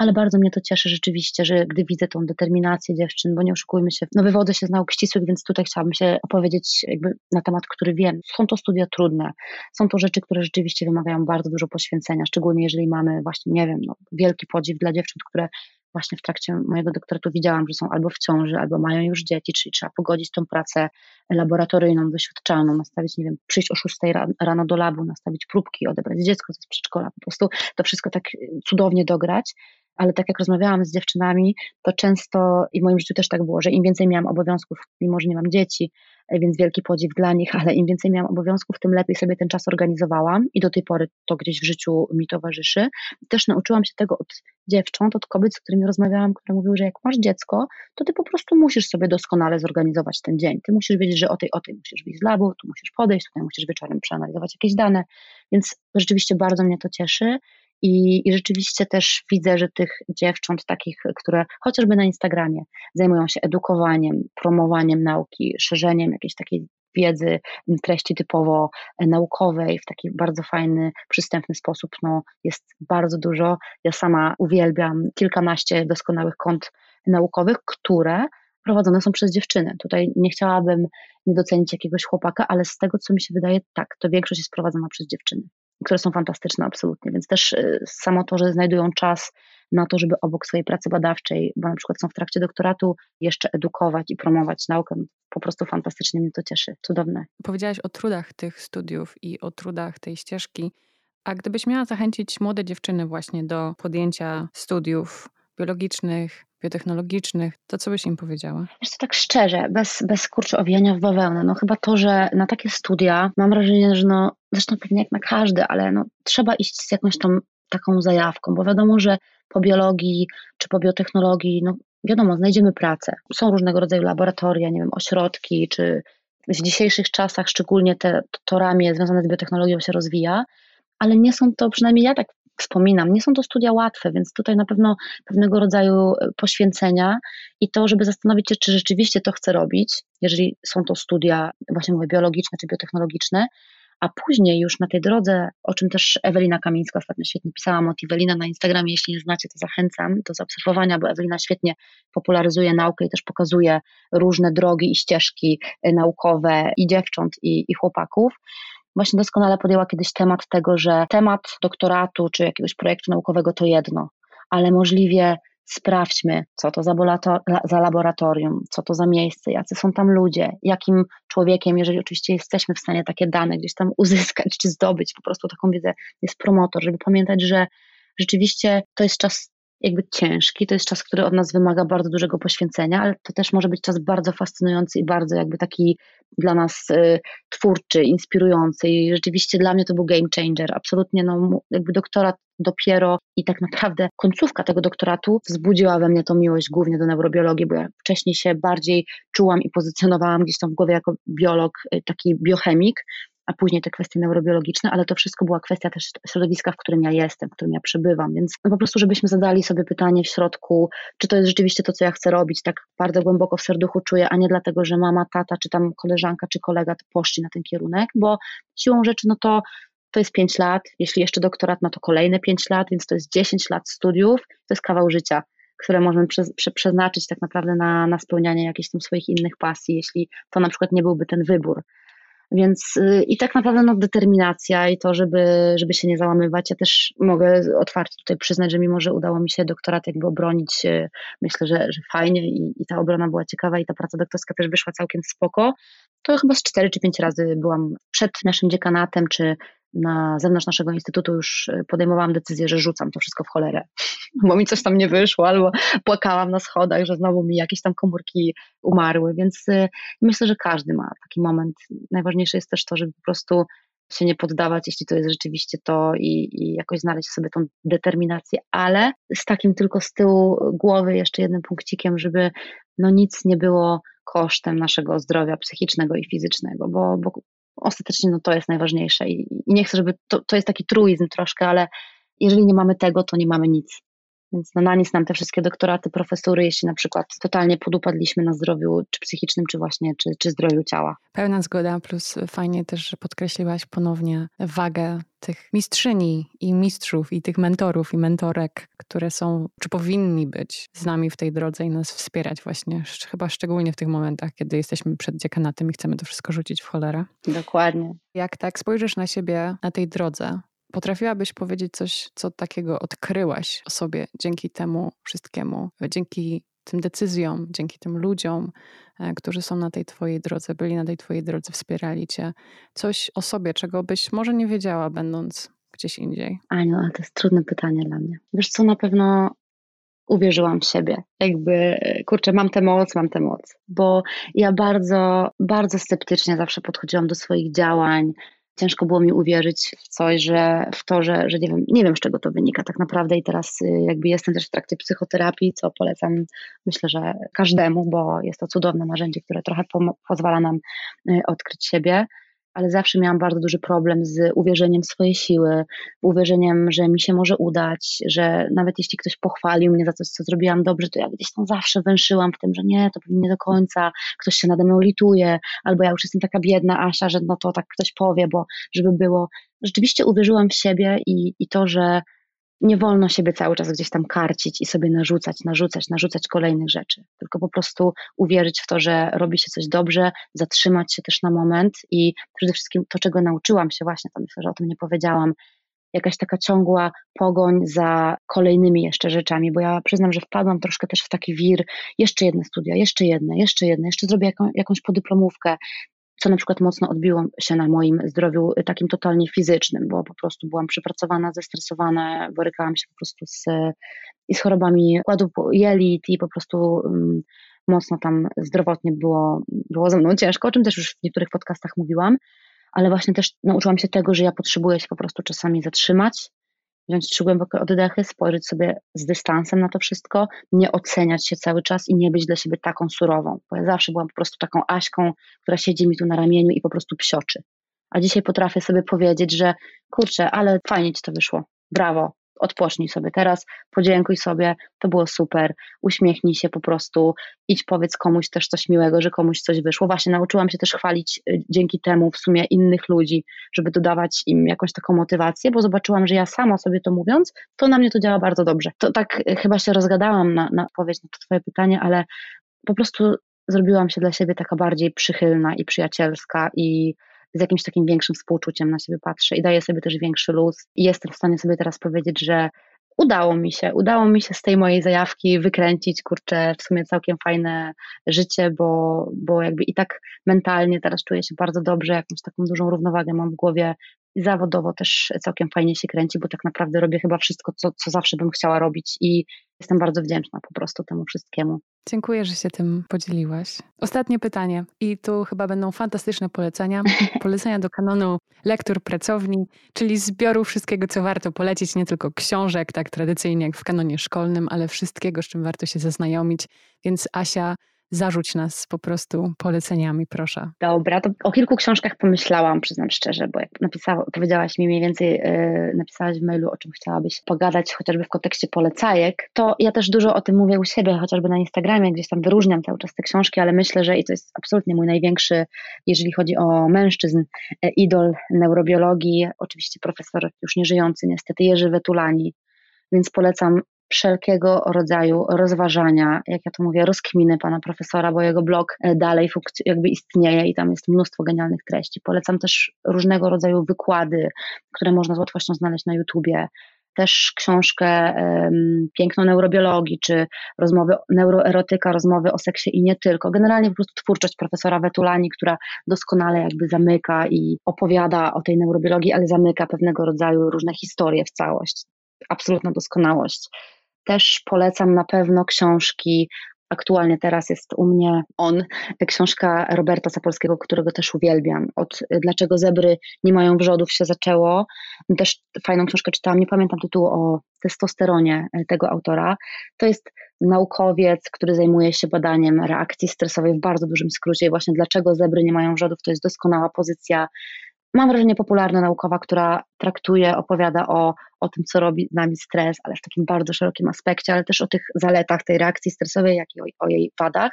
ale bardzo mnie to cieszy rzeczywiście, że gdy widzę tą determinację dziewczyn, bo nie oszukujmy się, no wywodzę się z nauk ścisłych, więc tutaj chciałabym się opowiedzieć jakby na temat, który wiem. Są to studia trudne, są to rzeczy, które rzeczywiście wymagają bardzo dużo poświęcenia, szczególnie jeżeli mamy właśnie, nie wiem, no, wielki podziw dla dziewcząt, które właśnie w trakcie mojego doktoratu widziałam, że są albo w ciąży, albo mają już dzieci, czyli trzeba pogodzić tą pracę laboratoryjną, doświadczalną, nastawić, nie wiem, przyjść o 6 rano do labu, nastawić próbki, odebrać dziecko z przedszkola, po prostu to wszystko tak cudownie dograć ale tak jak rozmawiałam z dziewczynami, to często i w moim życiu też tak było, że im więcej miałam obowiązków, mimo że nie mam dzieci, e, więc wielki podziw dla nich, ale im więcej miałam obowiązków, tym lepiej sobie ten czas organizowałam i do tej pory to gdzieś w życiu mi towarzyszy. Też nauczyłam się tego od dziewcząt, od kobiet, z którymi rozmawiałam, które mówiły, że jak masz dziecko, to ty po prostu musisz sobie doskonale zorganizować ten dzień. Ty musisz wiedzieć, że o tej, o tej musisz wyjść z labu, tu musisz podejść, tutaj musisz wieczorem przeanalizować jakieś dane, więc rzeczywiście bardzo mnie to cieszy i, I rzeczywiście też widzę, że tych dziewcząt takich, które chociażby na Instagramie zajmują się edukowaniem, promowaniem nauki, szerzeniem jakiejś takiej wiedzy, treści typowo naukowej w taki bardzo fajny, przystępny sposób, no jest bardzo dużo. Ja sama uwielbiam kilkanaście doskonałych kont naukowych, które prowadzone są przez dziewczyny. Tutaj nie chciałabym nie docenić jakiegoś chłopaka, ale z tego, co mi się wydaje, tak, to większość jest prowadzona przez dziewczyny które są fantastyczne absolutnie, więc też y, samo to, że znajdują czas na to, żeby obok swojej pracy badawczej, bo na przykład są w trakcie doktoratu, jeszcze edukować i promować naukę, po prostu fantastycznie mnie to cieszy, cudowne. Powiedziałaś o trudach tych studiów i o trudach tej ścieżki, a gdybyś miała zachęcić młode dziewczyny właśnie do podjęcia studiów biologicznych, biotechnologicznych, to co byś im powiedziała? Co, tak szczerze, bez, bez kurczę owijania w bawełnę, no chyba to, że na takie studia mam wrażenie, że no, zresztą pewnie jak na każdy, ale no, trzeba iść z jakąś tą taką zajawką, bo wiadomo, że po biologii czy po biotechnologii, no wiadomo, znajdziemy pracę. Są różnego rodzaju laboratoria, nie wiem, ośrodki, czy w dzisiejszych czasach szczególnie te, to ramię związane z biotechnologią się rozwija, ale nie są to, przynajmniej ja tak wspominam, nie są to studia łatwe, więc tutaj na pewno pewnego rodzaju e, poświęcenia i to, żeby zastanowić się, czy rzeczywiście to chcę robić, jeżeli są to studia, właśnie mówię, biologiczne czy biotechnologiczne, a później już na tej drodze, o czym też Ewelina Kamińska ostatnio świetnie pisała, Motivelina na Instagramie, jeśli nie znacie, to zachęcam do zaobserwowania, bo Ewelina świetnie popularyzuje naukę i też pokazuje różne drogi i ścieżki e, naukowe i dziewcząt, i, i chłopaków właśnie doskonale podjęła kiedyś temat tego, że temat doktoratu czy jakiegoś projektu naukowego to jedno, ale możliwie sprawdźmy, co to za, za, laboratorium, co to za miejsce, jacy są tam ludzie, jakim człowiekiem, jeżeli oczywiście jesteśmy w stanie takie dane gdzieś tam uzyskać czy zdobyć, po prostu taką wiedzę jest promotor, żeby pamiętać, że rzeczywiście to jest czas jakby ciężki, to jest czas, który od nas wymaga bardzo dużego poświęcenia, ale to też może być czas bardzo fascynujący i bardzo jakby taki dla nas y, twórczy, inspirujący i rzeczywiście dla mnie to był game changer, absolutnie no jakby doktorat dopiero i tak naprawdę końcówka tego doktoratu wzbudziła we mnie tą miłość głównie do neurobiologii, bo ja wcześniej się bardziej czułam i pozycjonowałam gdzieś tam w głowie jako biolog, y, taki biochemik, a później te kwestie neurobiologiczne, ale to wszystko była kwestia też środowiska, w którym ja jestem, w którym ja przebywam, więc no po prostu, żebyśmy zadali sobie pytanie w środku, czy to jest rzeczywiście to, co ja chcę robić, tak bardzo głęboko w serduchu czuję, a nie dlatego, że mama, tata, czy tam koleżanka, czy kolega poszli na ten kierunek, bo siłą rzeczy, no to to jest 5 lat, jeśli jeszcze doktorat, no to kolejne 5 lat, więc to jest 10 lat studiów, to jest kawał życia, które możemy prze, prze, przeznaczyć tak naprawdę na, na spełnianie jakichś tam swoich innych pasji, jeśli to na przykład nie byłby ten wybór. Więc y, i tak naprawdę no, determinacja i to, żeby, żeby się nie załamywać. Ja też mogę otwarcie tutaj przyznać, że mimo, że udało mi się doktorat jakby obronić, y, myślę, że, że fajnie i, i ta obrona była ciekawa i ta praca doktorska też wyszła całkiem spoko, to chyba z cztery czy pięć razy byłam przed naszym dziekanatem, czy na zewnątrz naszego instytutu już y, podejmowałam decyzję, że rzucam to wszystko w cholerę, bo mi coś tam nie wyszło, albo płakałam na schodach, że znowu mi jakieś tam komórki umarły, więc y, myślę, że każdy ma taki moment. Najważniejsze jest też to, żeby po prostu się nie poddawać, jeśli to jest rzeczywiście to i, i jakoś znaleźć sobie tą determinację, ale z takim tylko z tyłu głowy jeszcze jednym punkcikiem, żeby no nic nie było kosztem naszego zdrowia psychicznego i fizycznego, bo, bo ostatecznie no to jest najważniejsze i, i nie chcę, żeby to, to jest taki truizm troszkę, ale jeżeli nie mamy tego, to nie mamy nic. Więc no na nic nam te wszystkie doktoraty, profesury, jeśli na przykład totalnie podupadliśmy na zdrowiu, czy psychicznym, czy właśnie, czy, czy zdrowiu ciała. Pełna zgoda, plus fajnie też, że podkreśliłaś ponownie wagę tych mistrzyni i mistrzów, i tych mentorów i mentorek, które są, czy powinni być z nami w tej drodze i nas wspierać właśnie, chyba szczególnie w tych momentach, kiedy jesteśmy przed dziekanatem i chcemy to wszystko rzucić w cholerę. Dokładnie. Jak tak spojrzysz na siebie na tej drodze, Potrafiłabyś powiedzieć coś, co takiego odkryłaś o sobie dzięki temu wszystkiemu, dzięki tym decyzjom, dzięki tym ludziom, e, którzy są na tej Twojej drodze, byli na tej Twojej drodze, wspierali Cię. Coś o sobie, czego byś może nie wiedziała, będąc gdzieś indziej. Aniu, ale to jest trudne pytanie dla mnie. Wiesz co, na pewno uwierzyłam w siebie. Jakby, kurczę, mam tę moc, mam tę moc. Bo ja bardzo, bardzo sceptycznie zawsze podchodziłam do swoich działań, ciężko było mi uwierzyć w coś, że w to, że, że nie, wiem, nie wiem, z czego to wynika tak naprawdę i teraz y, jakby jestem też w trakcie psychoterapii, co polecam myślę, że każdemu, bo jest to cudowne narzędzie, które trochę pozwala nam y, odkryć siebie ale zawsze miałam bardzo duży problem z uwierzeniem w swoje siły, uwierzeniem, że mi się może udać, że nawet jeśli ktoś pochwalił mnie za coś, co zrobiłam dobrze, to ja gdzieś tam zawsze węszyłam w tym, że nie, to pewnie nie do końca, ktoś się nade mną lituje, albo ja już jestem taka biedna Asia, że no to tak ktoś powie, bo żeby było. Rzeczywiście uwierzyłam w siebie i, i to, że nie wolno siebie cały czas gdzieś tam karcić i sobie narzucać, narzucać, narzucać kolejnych rzeczy, tylko po prostu uwierzyć w to, że robi się coś dobrze, zatrzymać się też na moment i przede wszystkim to, czego nauczyłam się właśnie, to myślę, że o tym nie powiedziałam, jakaś taka ciągła pogoń za kolejnymi jeszcze rzeczami, bo ja przyznam, że wpadłam troszkę też w taki wir, jeszcze jedne studia, jeszcze jedne, jeszcze jedne, jeszcze zrobię jaką, jakąś podyplomówkę, co na przykład mocno odbiło się na moim zdrowiu y, takim totalnie fizycznym, bo po prostu byłam przepracowana, zestresowana, borykałam się po prostu z, i z chorobami układu jelit i po prostu um, mocno tam zdrowotnie było, było ze mną ciężko, o czym też już w niektórych podcastach mówiłam, ale właśnie też nauczyłam się tego, że ja potrzebuję się po prostu czasami zatrzymać, wziąć trzy głębokie oddechy, spojrzeć sobie z dystansem na to wszystko, nie oceniać się cały czas i nie być dla siebie taką surową. Bo ja zawsze byłam po prostu taką Aśką, która siedzi mi tu na ramieniu i po prostu psioczy. A dzisiaj potrafię sobie powiedzieć, że kurczę, ale fajnie ci to wyszło. Brawo, odpocznij sobie teraz, podziękuj sobie, to było super, uśmiechnij się po prostu, idź powiedz komuś też coś miłego, że komuś coś wyszło. Właśnie nauczyłam się też chwalić y, dzięki temu w sumie innych ludzi, żeby dodawać im jakąś taką motywację, bo zobaczyłam, że ja sama sobie to mówiąc, to na mnie to działa bardzo dobrze. To tak y, chyba się rozgadałam na, na odpowiedź na to twoje pytanie, ale po prostu zrobiłam się dla siebie taka bardziej przychylna i przyjacielska i z jakimś takim większym współczuciem na siebie patrzę i daję sobie też większy luz. I jestem w stanie sobie teraz powiedzieć, że udało mi się, udało mi się z tej mojej zajawki wykręcić, kurczę, w sumie całkiem fajne życie, bo, bo jakby i tak mentalnie teraz czuję się bardzo dobrze, jakąś taką dużą równowagę mam w głowie i zawodowo też całkiem fajnie się kręci, bo tak naprawdę robię chyba wszystko, co, co zawsze bym chciała robić i jestem bardzo wdzięczna po prostu temu wszystkiemu. Dziękuję, że się tym podzieliłaś. Ostatnie pytanie i tu chyba będą fantastyczne polecenia. Polecenia do kanonu lektur pracowni, czyli zbioru wszystkiego, co warto polecić, nie tylko książek, tak tradycyjnie jak w kanonie szkolnym, ale wszystkiego, z czym warto się zaznajomić. Więc Asia, zarzuć nas po prostu poleceniami, proszę. Dobra, to o kilku książkach pomyślałam, przyznam szczerze, bo jak powiedziałaś mi mniej więcej, yy, napisałaś w mailu, o czym chciałabyś pogadać, chociażby w kontekście polecajek, to ja też dużo o tym mówię u siebie, chociażby na Instagramie, gdzieś tam wyróżniam cały czas te książki, ale myślę, że i to jest absolutnie mój największy, jeżeli chodzi o mężczyzn, e, idol neurobiologii, oczywiście profesor już nieżyjący niestety, Jerzy Wetulani, więc polecam wszelkiego rodzaju rozważania, jak ja to mówię, rozkminy pana profesora, bo jego blog e, dalej jakby istnieje i tam jest mnóstwo genialnych treści. Polecam też różnego rodzaju wykłady, które można z łatwością znaleźć na YouTubie też książkę um, Piękno neurobiologii, czy rozmowy neuroerotyka, rozmowy o seksie i nie tylko. Generalnie po prostu twórczość profesora Wetulani, która doskonale jakby zamyka i opowiada o tej neurobiologii, ale zamyka pewnego rodzaju różne historie w całość. Absolutna doskonałość. Też polecam na pewno książki Aktualnie teraz jest u mnie on, książka Roberta Sapolskiego, którego też uwielbiam. Od Dlaczego zebry nie mają wrzodów się zaczęło. Też fajną książkę czytałam, nie pamiętam tytułu o testosteronie tego autora. To jest naukowiec, który zajmuje się badaniem reakcji stresowej w bardzo dużym skrócie i właśnie dlaczego zebry nie mają wrzodów, to jest doskonała pozycja mam wrażenie, popularna naukowa, która traktuje, opowiada o, o tym, co robi z nami stres, ale w takim bardzo szerokim aspekcie, ale też o tych zaletach tej reakcji stresowej, jak i o, o jej wadach.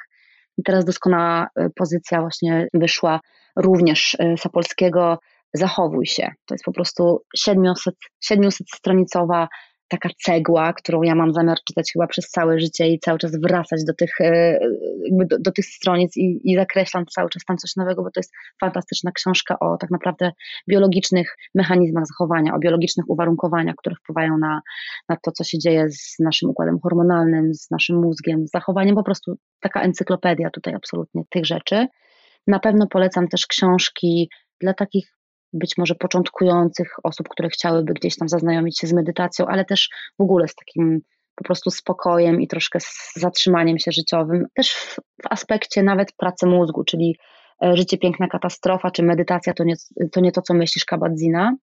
I teraz doskonała e, pozycja właśnie wyszła również e, Sapolskiego Zachowuj się. To jest po prostu 700, 700 stronicowa taka cegła, którą ja mam zamiar czytać chyba przez całe życie i cały czas wracać do tych, e, do, do, tych stronic i, i zakreślam cały czas tam coś nowego, bo to jest fantastyczna książka o tak naprawdę biologicznych mechanizmach zachowania, o biologicznych uwarunkowaniach, które wpływają na, na to, co się dzieje z naszym układem hormonalnym, z naszym mózgiem, z zachowaniem, po prostu taka encyklopedia tutaj absolutnie tych rzeczy. Na pewno polecam też książki dla takich być może początkujących osób, które chciałyby gdzieś tam zaznajomić się z medytacją, ale też w ogóle z takim po prostu spokojem i troszkę z zatrzymaniem się życiowym, też w, w aspekcie nawet pracy mózgu, czyli e, życie piękna katastrofa, czy medytacja to nie to, nie to co myślisz Kabadzina.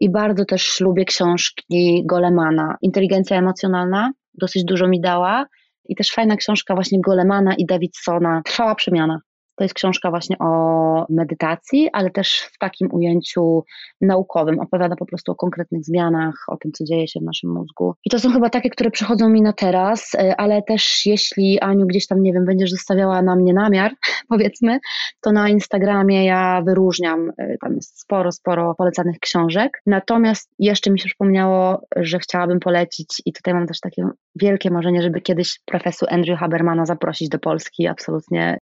I bardzo też lubię książki Golemana. Inteligencja emocjonalna dosyć dużo mi dała. I też fajna książka właśnie Golemana i Davidsona. Trwała przemiana. To jest książka właśnie o medytacji, ale też w takim ujęciu naukowym. Opowiada po prostu o konkretnych zmianach, o tym, co dzieje się w naszym mózgu. I to są chyba takie, które przychodzą mi na teraz, e, ale też jeśli Aniu gdzieś tam, nie wiem, będziesz zostawiała na mnie namiar, powiedzmy, to na Instagramie ja wyróżniam, e, tam jest sporo, sporo polecanych książek. Natomiast jeszcze mi się przypomniało, że chciałabym polecić i tutaj mam też takie wielkie marzenie, żeby kiedyś profesor Andrew Habermana zaprosić do Polski. Absolutnie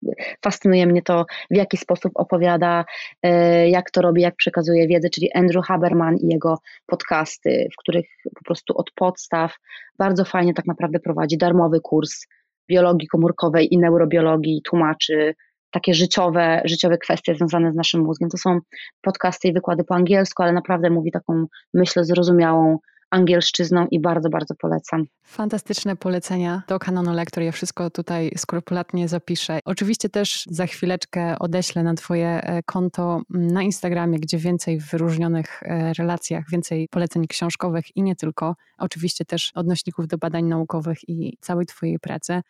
fascynuje mnie to, w jaki sposób opowiada, e, jak to robi, jak przekazuje wiedzę, czyli Andrew Haberman i jego podcasty, w których po prostu od podstaw bardzo fajnie tak naprawdę prowadzi darmowy kurs biologii komórkowej i neurobiologii, tłumaczy takie życiowe, życiowe kwestie związane z naszym mózgiem. To są podcasty i wykłady po angielsku, ale naprawdę mówi taką, myślę, zrozumiałą angielszczyzną i bardzo, bardzo polecam. Fantastyczne polecenia do kanonu lektor. Ja wszystko tutaj skrupulatnie zapiszę. Oczywiście też za chwileczkę odeślę na Twoje e, konto na Instagramie, gdzie więcej w wyróżnionych e, relacjach, więcej poleceń książkowych i nie tylko. Oczywiście też odnośników do badań naukowych i całej Twojej pracy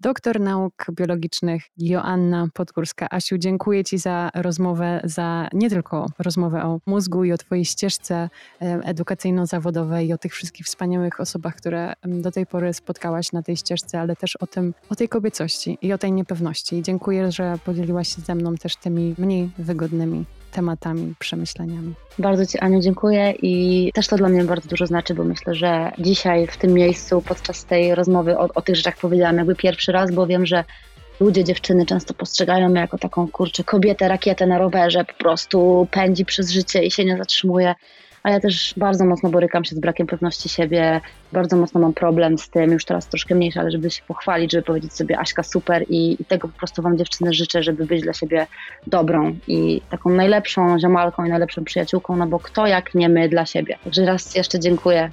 doktor nauk biologicznych Joanna Podgórska. Asiu, dziękuję Ci za rozmowę, za nie tylko rozmowę o mózgu i o Twojej ścieżce edukacyjno-zawodowej i o tych wszystkich wspaniałych osobach, które do tej pory spotkałaś na tej ścieżce, ale też o tym, o tej kobiecości i o tej niepewności. Dziękuję, że podzieliłaś się ze mną też tymi mniej wygodnymi tematami, przemyśleniami. Bardzo Ci, Aniu, dziękuję i też to dla mnie bardzo dużo znaczy, bo myślę, że dzisiaj w tym miejscu, podczas tej rozmowy o, o tych rzeczach powiedziałam jakby pierwszy raz, bo wiem, że ludzie, dziewczyny często postrzegają mnie jako taką, kurczę, kobietę, rakietę na rowerze, po prostu pędzi przez życie i się nie zatrzymuje a ja też bardzo mocno borykam się z brakiem pewności siebie, bardzo mocno mam problem z tym, już teraz troszkę mniejsza, ale żeby się pochwalić, żeby powiedzieć sobie Aśka super. I, i tego po prostu Wam dziewczyny życzę, żeby być dla siebie dobrą i taką najlepszą ziomalką i najlepszą przyjaciółką, no bo kto jak nie my dla siebie. Także raz jeszcze dziękuję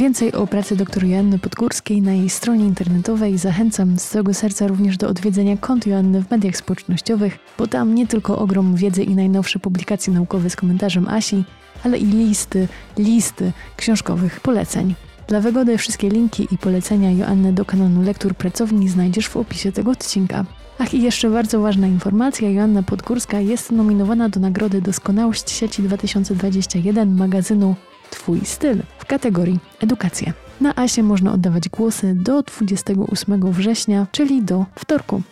Więcej o pracy dr Joanny Podgórskiej na jej stronie internetowej zachęcam z całego serca również do odwiedzenia kont Joanny w mediach społecznościowych, bo tam nie tylko ogrom wiedzy i najnowsze publikacje naukowe z komentarzem Asi, ale i listy, listy książkowych poleceń. Dla wygody wszystkie linki i polecenia Joanny do kanonu lektur pracowni znajdziesz w opisie tego odcinka. Ach i jeszcze bardzo ważna informacja, Joanna Podgórska jest nominowana do Nagrody Doskonałość Sieci 2021 magazynu Twój styl w kategorii Edukacja. Na Asie można oddawać głosy do 28 września, czyli do wtorku.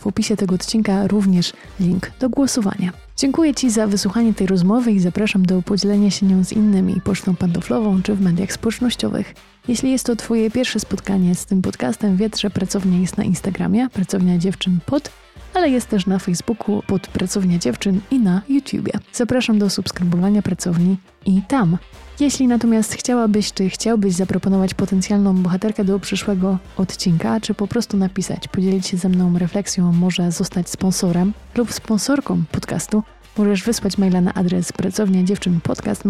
W opisie tego odcinka również link do głosowania. Dziękuję Ci za wysłuchanie tej rozmowy i zapraszam do podzielenia się nią z innymi pocztą pantoflową czy w mediach społecznościowych. Jeśli jest to Twoje pierwsze spotkanie z tym podcastem, wiedz, że pracownia jest na Instagramie, pracownia dziewczyn pod, ale jest też na Facebooku pod Pracownia Dziewczyn i na YouTubie. Zapraszam do subskrybowania pracowni i tam. Jeśli natomiast chciałabyś, czy chciałbyś zaproponować potencjalną bohaterkę do przyszłego odcinka, czy po prostu napisać, podzielić się ze mną refleksją, może zostać sponsorem lub sponsorką podcastu, możesz wysłać maila na adres pracownia dziewczyn podcast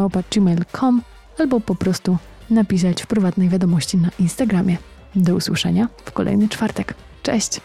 albo po prostu napisać w prywatnej wiadomości na Instagramie. Do usłyszenia w kolejny czwartek. Cześć!